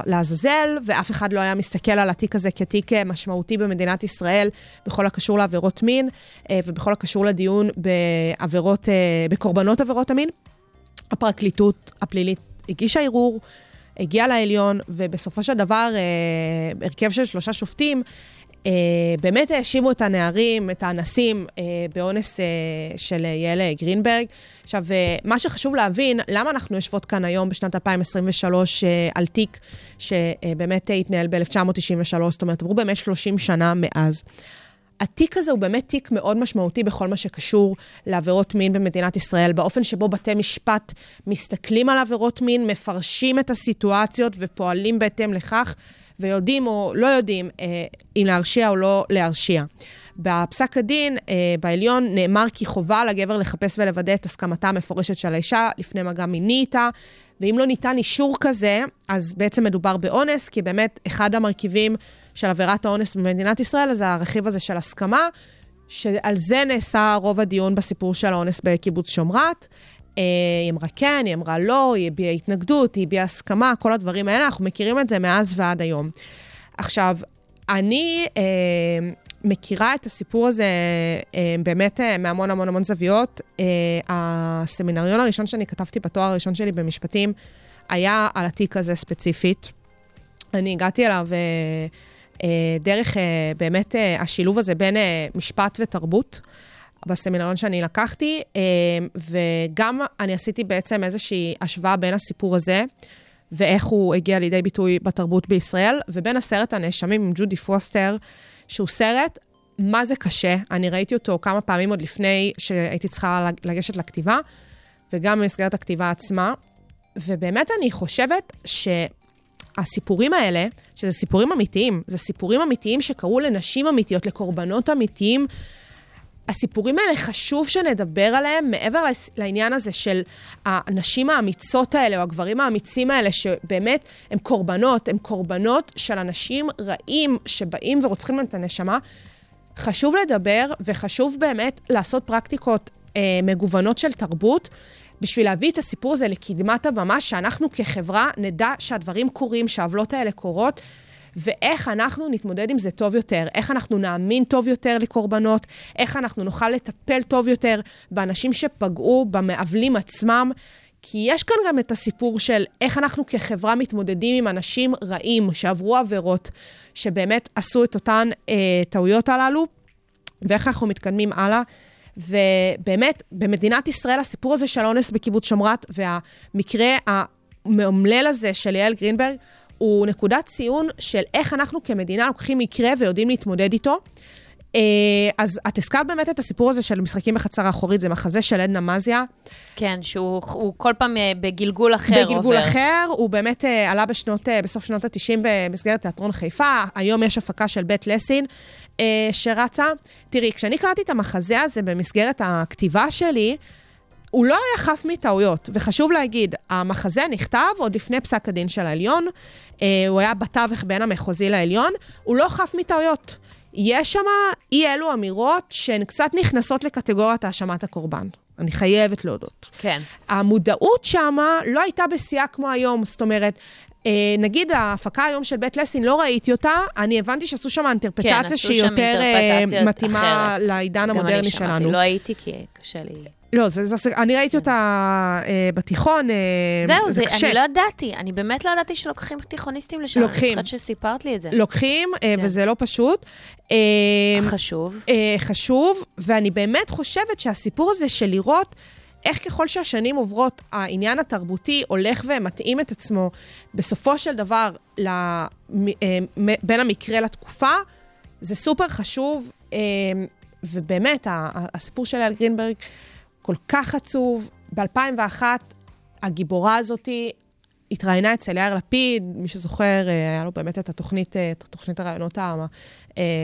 לעזאזל, ואף אחד לא היה מסתכל על התיק הזה כתיק אה, משמעותי במדינת ישראל, בכל הקשור לעבירות מין, אה, ובכל הקשור לדיון בעבירות, אה, בקורבנות עבירות המין. הפרקליטות הפלילית הגישה ערעור, הגיעה לעליון, ובסופו של דבר, הרכב של שלושה שופטים, באמת האשימו את הנערים, את האנסים, אה, באונס אה, של יעל גרינברג. עכשיו, אה, מה שחשוב להבין, למה אנחנו יושבות כאן היום בשנת 2023 אה, על תיק שבאמת אה, התנהל ב-1993, זאת אומרת, עברו באמת 30 שנה מאז. התיק הזה הוא באמת תיק מאוד משמעותי בכל מה שקשור לעבירות מין במדינת ישראל, באופן שבו בתי משפט מסתכלים על עבירות מין, מפרשים את הסיטואציות ופועלים בהתאם לכך, ויודעים או לא יודעים אה, אם להרשיע או לא להרשיע. בפסק הדין, אה, בעליון, נאמר כי חובה על הגבר לחפש ולוודא את הסכמתה המפורשת של האישה לפני מגע מיני איתה, ואם לא ניתן אישור כזה, אז בעצם מדובר באונס, כי באמת אחד המרכיבים של עבירת האונס במדינת ישראל, זה הרכיב הזה של הסכמה, שעל זה נעשה רוב הדיון בסיפור של האונס בקיבוץ שומרת. אה, היא אמרה כן, היא אמרה לא, היא הביעה התנגדות, היא הביעה הסכמה, כל הדברים האלה, אנחנו מכירים את זה מאז ועד היום. עכשיו, אני אה, מכירה את הסיפור הזה אה, באמת אה, מהמון המון המון זוויות. אה, הסמינריון הראשון שאני כתבתי בתואר הראשון שלי במשפטים היה על התיק הזה ספציפית. אני הגעתי אליו אה, אה, דרך אה, באמת אה, השילוב הזה בין אה, משפט ותרבות. בסמינריון שאני לקחתי, אה, וגם אני עשיתי בעצם איזושהי השוואה בין הסיפור הזה ואיך הוא הגיע לידי ביטוי בתרבות בישראל, ובין הסרט הנאשמים עם ג'ודי פוסטר, שהוא סרט, מה זה קשה. אני ראיתי אותו כמה פעמים עוד לפני שהייתי צריכה לגשת לכתיבה, וגם במסגרת הכתיבה עצמה. ובאמת אני חושבת שהסיפורים האלה, שזה סיפורים אמיתיים, זה סיפורים אמיתיים שקרו לנשים אמיתיות, לקורבנות אמיתיים, הסיפורים האלה חשוב שנדבר עליהם מעבר לעניין הזה של הנשים האמיצות האלה, או הגברים האמיצים האלה, שבאמת הם קורבנות, הם קורבנות של אנשים רעים שבאים ורוצחים להם את הנשמה. חשוב לדבר, וחשוב באמת לעשות פרקטיקות אה, מגוונות של תרבות, בשביל להביא את הסיפור הזה לקדמת הבמה, שאנחנו כחברה נדע שהדברים קורים, שהעוולות האלה קורות, ואיך אנחנו נתמודד עם זה טוב יותר, איך אנחנו נאמין טוב יותר לקורבנות, איך אנחנו נוכל לטפל טוב יותר באנשים שפגעו, במעוולים עצמם. כי יש כאן גם את הסיפור של איך אנחנו כחברה מתמודדים עם אנשים רעים שעברו עבירות, שבאמת עשו את אותן אה, טעויות הללו, ואיך אנחנו מתקדמים הלאה. ובאמת, במדינת ישראל הסיפור הזה של אונס בקיבוץ שמרת והמקרה המאומלל הזה של יעל גרינברג, הוא נקודת ציון של איך אנחנו כמדינה לוקחים מקרה ויודעים להתמודד איתו. אה, אז את הזכרת באמת את הסיפור הזה של משחקים בחצר האחורית, זה מחזה של עדנה מזיה. כן, שהוא כל פעם אה, בגלגול אחר בגלגול עובר. בגלגול אחר, הוא באמת אה, עלה בשנות, בסוף שנות ה-90 במסגרת תיאטרון חיפה, היום יש הפקה של בית לסין שרצה. תראי, כשאני קראתי את המחזה הזה במסגרת הכתיבה שלי, הוא לא היה חף מטעויות, וחשוב להגיד, המחזה נכתב עוד לפני פסק הדין של העליון, אה, הוא היה בתווך בין המחוזי לעליון, הוא לא חף מטעויות. יש שם אי אלו אמירות שהן קצת נכנסות לקטגוריית האשמת הקורבן. אני חייבת להודות. כן. המודעות שם לא הייתה בשיאה כמו היום, זאת אומרת, אה, נגיד ההפקה היום של בית לסין, לא ראיתי אותה, אני הבנתי שעשו שם אינטרפטציה כן, שהיא יותר אה, מתאימה לעידן המודרני שלנו. גם אני שמעתי, לא הייתי כי קשה לי. לא, זה, זה, אני ראיתי אותה אה, בתיכון, אה, זהו, זה, זה קשה. אני לא ידעתי, אני באמת לא ידעתי שלוקחים תיכוניסטים לשם. לוקחים. אני זוכרת שסיפרת לי את זה. לוקחים, אה, כן. וזה לא פשוט. אה, חשוב. אה, חשוב, ואני באמת חושבת שהסיפור הזה של לראות איך ככל שהשנים עוברות, העניין התרבותי הולך ומתאים את עצמו, בסופו של דבר, אה, בין המקרה לתקופה, זה סופר חשוב, אה, ובאמת, הסיפור של אייל גרינברג, כל כך עצוב. ב-2001, הגיבורה הזאתי התראיינה אצל יאיר לפיד, מי שזוכר, אה, היה לו באמת את התוכנית, אה, את תוכנית הרעיונות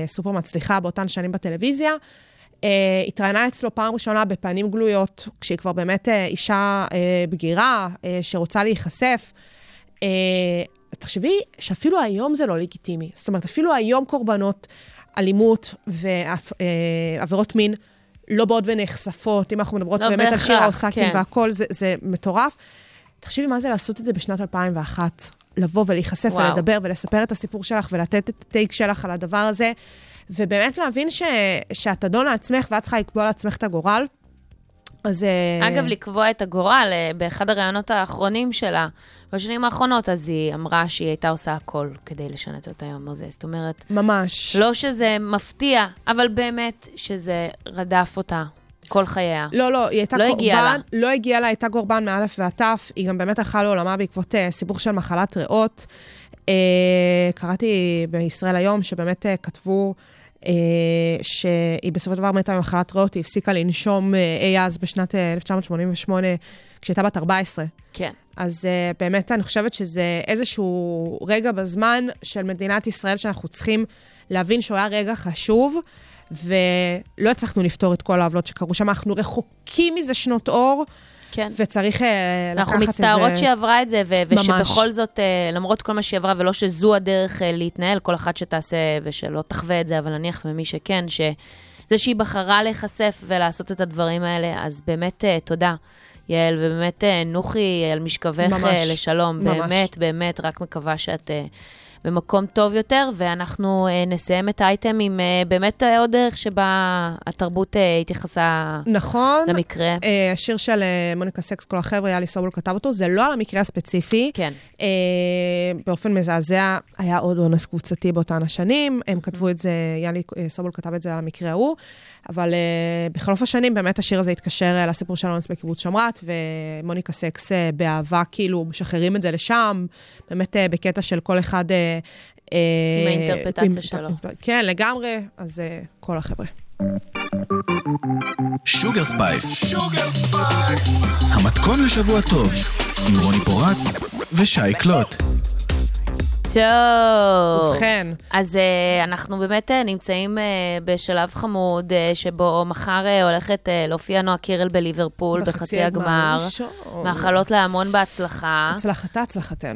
הסופר מצליחה באותן שנים בטלוויזיה. התראיינה אצלו פעם ראשונה בפנים גלויות, כשהיא כבר באמת אישה בגירה שרוצה להיחשף. תחשבי שאפילו היום זה לא לגיטימי. זאת אומרת, אפילו היום קורבנות אלימות ועבירות מין לא באות ונחשפות, אם אנחנו מדברות לא באמת בהכרח, על שירה אוסקים כן. והכל, זה, זה מטורף. תחשבי מה זה לעשות את זה בשנת 2001. לבוא ולהיחשף וואו. ולדבר ולספר את הסיפור שלך ולתת את הטייק שלך על הדבר הזה, ובאמת להבין ש, שאת אדון לעצמך ואת צריכה לקבוע לעצמך את הגורל. אז... אה, אגב, לקבוע את הגורל, אה, באחד הראיונות האחרונים שלה, בשנים האחרונות, אז היא אמרה שהיא הייתה עושה הכל כדי לשנת את היום הזה. זאת אומרת... ממש. לא שזה מפתיע, אבל באמת שזה רדף אותה כל חייה. לא, לא, היא הייתה לא קורבן, הגיעה לה. לא הגיעה לה, הייתה קורבן מאלף ועד תף. היא גם באמת הלכה לעולמה בעקבות uh, סיפור של מחלת ריאות. Uh, קראתי בישראל היום שבאמת uh, כתבו... אה, שהיא בסופו של דבר מתה ממחלת ריאות, היא הפסיקה לנשום אה, אי אז בשנת 1988, אה, כשהייתה בת 14. כן. אז באמת אני חושבת שזה איזשהו רגע בזמן של מדינת ישראל שאנחנו צריכים להבין שהוא היה רגע חשוב, ולא הצלחנו לפתור את כל העוולות שקרו שם, אנחנו רחוקים מזה שנות אור. כן. וצריך לקחת את זה... אנחנו מצטערות שהיא עברה את זה, ו- ושבכל זאת, למרות כל מה שהיא עברה, ולא שזו הדרך להתנהל, כל אחת שתעשה ושלא תחווה את זה, אבל נניח ממי שכן, זה שהיא בחרה להיחשף ולעשות את הדברים האלה, אז באמת אה, תודה. יעל, ובאמת אה, נוחי על משכבך ממש, אה, לשלום. ממש. באמת, באמת, רק מקווה שאת אה, במקום טוב יותר, ואנחנו אה, נסיים את האייטם עם אה, באמת אה, עוד דרך שבה התרבות התייחסה נכון. למקרה. אה, השיר של מוניקה סקס, כל החבר'ה, יאלי סובול כתב אותו, זה לא על המקרה הספציפי. כן. באופן מזעזע, היה עוד אונס קבוצתי באותן השנים, הם כתבו את זה, יאלי סובול כתב את זה על המקרה ההוא, אבל בחלוף השנים באמת השיר הזה התקשר לסיפור של אונס בקיבוץ שמרת, ומוניקה סקס אה, באהבה, כאילו, משחררים את זה לשם, באמת בקטע של כל אחד... אה, עם האינטרפרטציה שלו. כן, לגמרי, אז אה, כל החבר'ה. שוגר ספייס. המתכון לשבוע טוב, עם רוני פורט ושי קלוט. טוב. ובכן, אז uh, אנחנו באמת uh, נמצאים uh, בשלב חמוד, uh, שבו מחר uh, הולכת uh, להופיע נועה קירל בליברפול בחצי הגמר. ראשון. מאחלות לה המון בהצלחה. הצלחתה,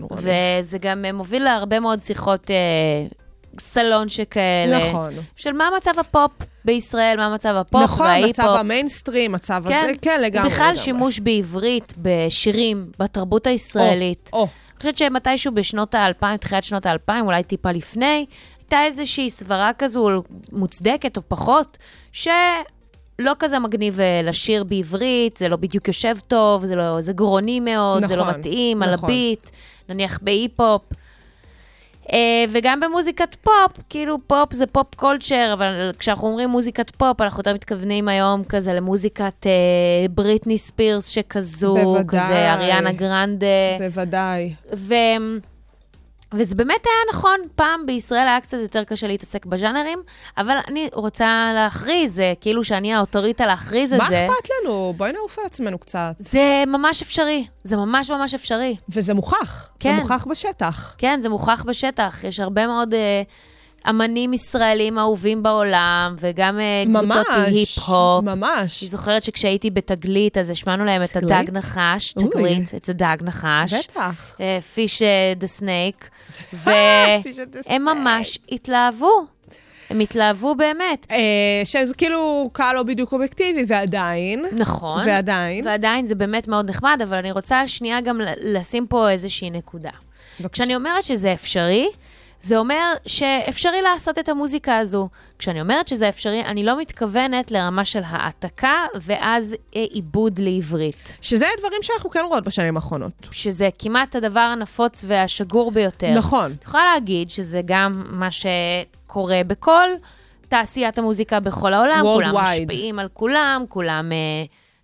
רוני. וזה גם uh, מוביל להרבה מאוד שיחות uh, סלון שכאלה. נכון. של מה מצב הפופ בישראל, מה מצב הפופ נכון, וההיפ-הופ. מצב המיינסטרים, מצב כן, הזה, כן, לגמרי. בכלל לגמרי. שימוש בעברית, בשירים, בתרבות הישראלית. או, או. אני חושבת שמתישהו בשנות האלפיים, תחילת שנות האלפיים, אולי טיפה לפני, הייתה איזושהי סברה כזו מוצדקת או פחות, שלא כזה מגניב אה, לשיר בעברית, זה לא בדיוק יושב טוב, זה, לא, זה גרוני מאוד, זה לא נכון, מתאים, על נכון. הביט, נניח בהיפ-הופ. אה, וגם במוזיקת פופ, כאילו פופ זה pop culture, אבל כשאנחנו אומרים מוזיקת פופ, אנחנו יותר מתכוונים היום כזה למוזיקת אה, בריטני ספירס שכזו, בוודאי. כזה אריאנה גרנדה. בוודאי. ו... וזה באמת היה נכון, פעם בישראל היה קצת יותר קשה להתעסק בז'אנרים, אבל אני רוצה להכריז, זה כאילו שאני האוטוריטה להכריז את מה זה. אכפת לנו? בואי נעוף על עצמנו קצת. זה ממש אפשרי, זה ממש ממש אפשרי. וזה מוכח. כן. זה מוכח בשטח. כן, זה מוכח בשטח, יש הרבה מאוד אה, אמנים ישראלים אהובים בעולם, וגם אה, קבוצות. היפ-הופ. ממש. אני זוכרת שכשהייתי בתגלית, אז השמענו להם את? הדג נחש, אוי. תגלית, את הדג נחש. בטח. Fish the Snake, והם ממש התלהבו. הם התלהבו באמת. אה, שזה כאילו קהל לא בדיוק אובייקטיבי, ועדיין. נכון. ועדיין. ועדיין זה באמת מאוד נחמד, אבל אני רוצה שנייה גם לשים פה איזושהי נקודה. בבקשה. כשאני אומרת שזה אפשרי, זה אומר שאפשרי לעשות את המוזיקה הזו. כשאני אומרת שזה אפשרי, אני לא מתכוונת לרמה של העתקה ואז אה, עיבוד לעברית. שזה דברים שאנחנו כן רואות בשנים האחרונות. שזה כמעט הדבר הנפוץ והשגור ביותר. נכון. את יכולה להגיד שזה גם מה שקורה בכל תעשיית המוזיקה בכל העולם. כולם Worldwide. משפיעים על כולם, כולם, אה,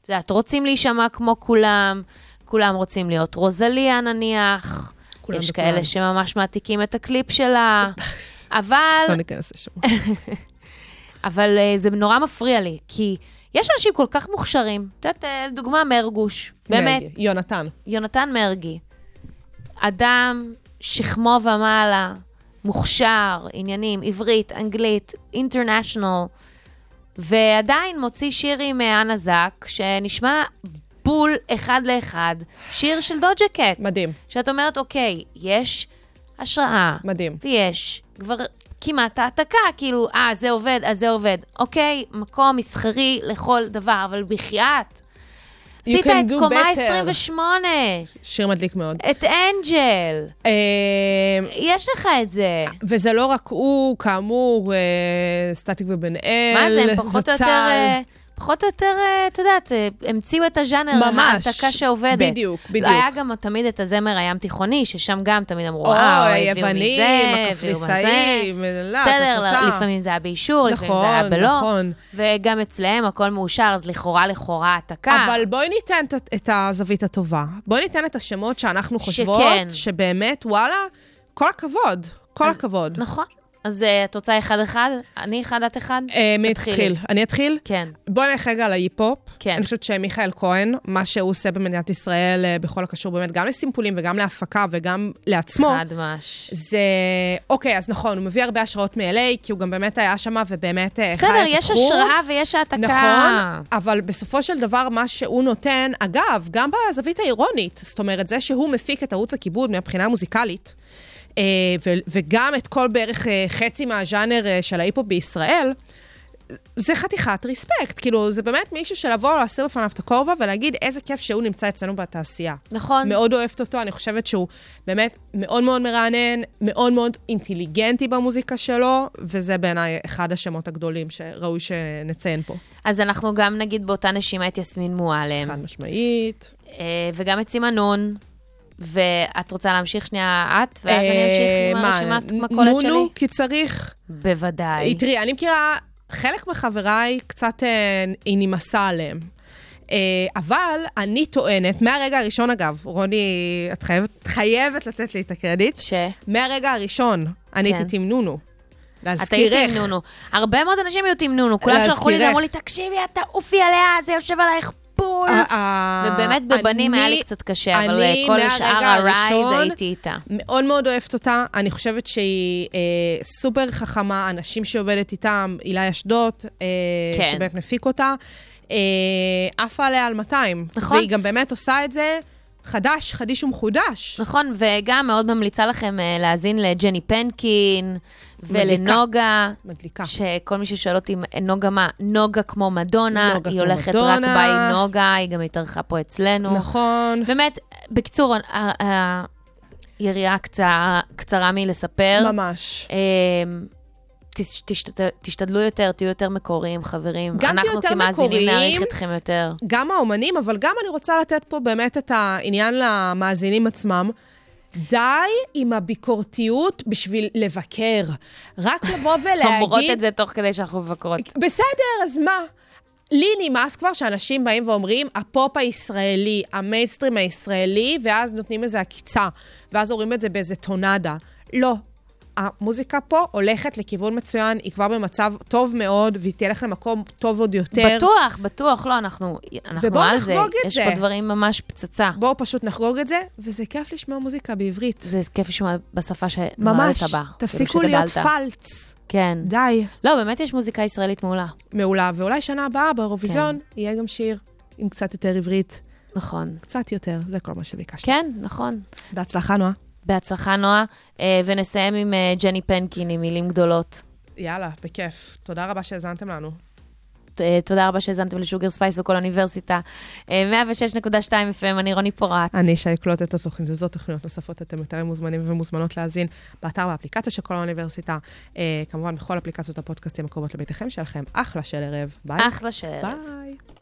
את יודעת, רוצים להישמע כמו כולם, כולם רוצים להיות רוזליה נניח. כולם יש וכולם. כאלה שממש מעתיקים את הקליפ שלה, אבל, לא ניכנס לשם. אבל אה, זה נורא מפריע לי, כי יש אנשים כל כך מוכשרים. את יודעת, אה, לדוגמה, מרגוש, באמת, מרגי, יונתן. יונתן מרגי, אדם שכמו ומעלה, מוכשר, עניינים, עברית, אנגלית, אינטרנשיונל, ועדיין מוציא שיר עם אנה זק, שנשמע בול אחד לאחד, שיר של דוג'ה קט. מדהים. שאת אומרת, אוקיי, יש השראה, מדהים. ויש כבר כמעט העתקה, כאילו, אה, זה עובד, אז זה עובד. אוקיי, מקום מסחרי לכל דבר, אבל בחייאת. עשית את קומה better. 28, שיר מדליק מאוד. את אנג'ל, אה, יש לך את זה. וזה לא רק הוא, כאמור, אה, סטטיק ובן אל, מה זה, הם פחות או יותר, זצ"ל. אה, פחות או יותר, אה, את יודעת, אה, המציאו את הז'אנר, ממש. העתקה שעובדת. בדיוק, בדיוק. היה גם תמיד את הזמר הים תיכוני, ששם גם תמיד אמרו, וואו, הביאו מזה, הביאו מזה. לא, בסדר. לפעמים זה היה באישור, לפעמים זה היה נכון, בלא. נכון. וגם אצלהם הכל מאושר, אז לכאורה, לכאורה העתקה. אבל בואי ניתן את- הזווית הטובה. בואי ניתן את השמות שאנחנו חושבות. שבאמת, וואלה, כל הכבוד, כל אז- הכבוד. נכון. אז אה, את רוצה אחד-אחד? אני אחד, את אחד? אה, מי תתחילי. יתחיל? אני אתחיל? כן. בואי נלך רגע על ההיפ-הופ. כן. אני חושבת שמיכאל כהן, מה שהוא עושה במדינת ישראל אה, בכל הקשור באמת גם לסימפולים וגם להפקה וגם לעצמו, חד מש. זה... אוקיי, אז נכון, הוא מביא הרבה השראות מ-LA, כי הוא גם באמת היה שם ובאמת חי בסדר, את יש התחום. השראה ויש העתקה. נכון, אבל בסופו של דבר, מה שהוא נותן, אגב, גם בזווית האירונית, זאת אומרת, זה שהוא מפיק את ערוץ הכיבוד אה, ו- וגם את כל בערך אה, חצי מהז'אנר אה, של ההיפ-הופ בישראל, זה חתיכת ריספקט. כאילו, זה באמת מישהו שלבוא, להסיר בפניו את הכובע ולהגיד איזה כיף שהוא נמצא אצלנו בתעשייה. נכון. מאוד אוהבת אותו, אני חושבת שהוא באמת מאוד מאוד מרענן, מאוד מאוד אינטליגנטי במוזיקה שלו, וזה בעיניי אחד השמות הגדולים שראוי שנציין פה. אז אנחנו גם נגיד באותה נשימה את יסמין מועלם, חד משמעית. אה, וגם את סימנון, ואת רוצה להמשיך שנייה את, ואז אני אמשיך עם אה, הרשימת מכולת שלי? נו, כי צריך. בוודאי. תראי, אני מכירה, חלק מחבריי קצת אה, היא נמאסה עליהם. אה, אבל אני טוענת, מהרגע הראשון אגב, רוני, את חייבת, חייבת לתת לי את הקרדיט, ש... מהרגע הראשון אני כן. הייתי עם נונו. את היית להזכירך. עם נונו. הרבה מאוד אנשים היו עם נונו. כולם שלחו לי להזכירך. ואמרו לי, תקשיבי, את תעופי עליה, זה יושב עלייך בול. ה- ה- ובאמת בבנים היה לי קצת קשה, אבל כל מהרגע שאר הרייד הייתי איתה. מאוד מאוד אוהבת אותה, אני חושבת שהיא אה, סופר חכמה, אנשים שעובדת איתם, אילי אשדוד, אה, כן. שבאמת מפיק אותה, אה, עפה עליה על 200. נכון. והיא גם באמת עושה את זה חדש, חדיש ומחודש. נכון, וגם מאוד ממליצה לכם אה, להאזין לג'ני פנקין. ולנוגה. מדליקה. שכל מי ששואל אותי, נוגה מה? נוגה כמו מדונה, נוגה היא כמו הולכת מדונה. רק ביי נוגה, היא גם התארחה פה אצלנו. נכון. באמת, בקיצור, היריעה קצרה, קצרה מלספר. ממש. אמ, תש- תשת- תשתדלו יותר, תהיו יותר מקוריים, חברים. גם תהיו אנחנו יותר כמאזינים מקוריים. נעריך אתכם יותר. גם האומנים, אבל גם אני רוצה לתת פה באמת את העניין למאזינים עצמם. די עם הביקורתיות בשביל לבקר. רק לבוא ולהגיד... אומרות את זה תוך כדי שאנחנו מבקרות. בסדר, אז מה? לי נמאס כבר שאנשים באים ואומרים, הפופ הישראלי, המיינסטרים הישראלי, ואז נותנים איזו עקיצה, ואז אומרים את זה באיזה טון כזה. לא. המוזיקה פה הולכת לכיוון מצוין, היא כבר במצב טוב מאוד, והיא תלך למקום טוב עוד יותר. בטוח, בטוח, לא, אנחנו, אנחנו ובואו על זה. נחגוג את יש זה. פה דברים ממש פצצה. בואו פשוט נחגוג את זה, וזה כיף לשמוע מוזיקה בעברית. זה כיף לשמוע בשפה שנולדת ממש. בה. תפסיקו כאילו להיות שגדלת. פלץ. כן. די. לא, באמת יש מוזיקה ישראלית מעולה. מעולה. ואולי שנה הבאה באירוויזיון יהיה גם שיר עם קצת יותר עברית. נכון. קצת יותר, זה כל מה שביקשתי. כן, נכון. בהצלחה, נועה. בהצלחה, נועה. אה, ונסיים עם אה, ג'ני פנקין, עם מילים גדולות. יאללה, בכיף. תודה רבה שהאזנתם לנו. אה, תודה רבה שהאזנתם לשוגר ספייס בכל אוניברסיטה. אה, 106.2 FM, אני רוני פורט. אני שי את התוכנית הזאת, תוכניות נוספות, אתם יותר מוזמנים ומוזמנות להאזין באתר ובאפליקציה של כל האוניברסיטה. כמובן, בכל אפליקציות הפודקאסטים הקרובות לביתכם, שיהיה לכם אחלה של ערב. ביי. אחלה של ערב. ביי.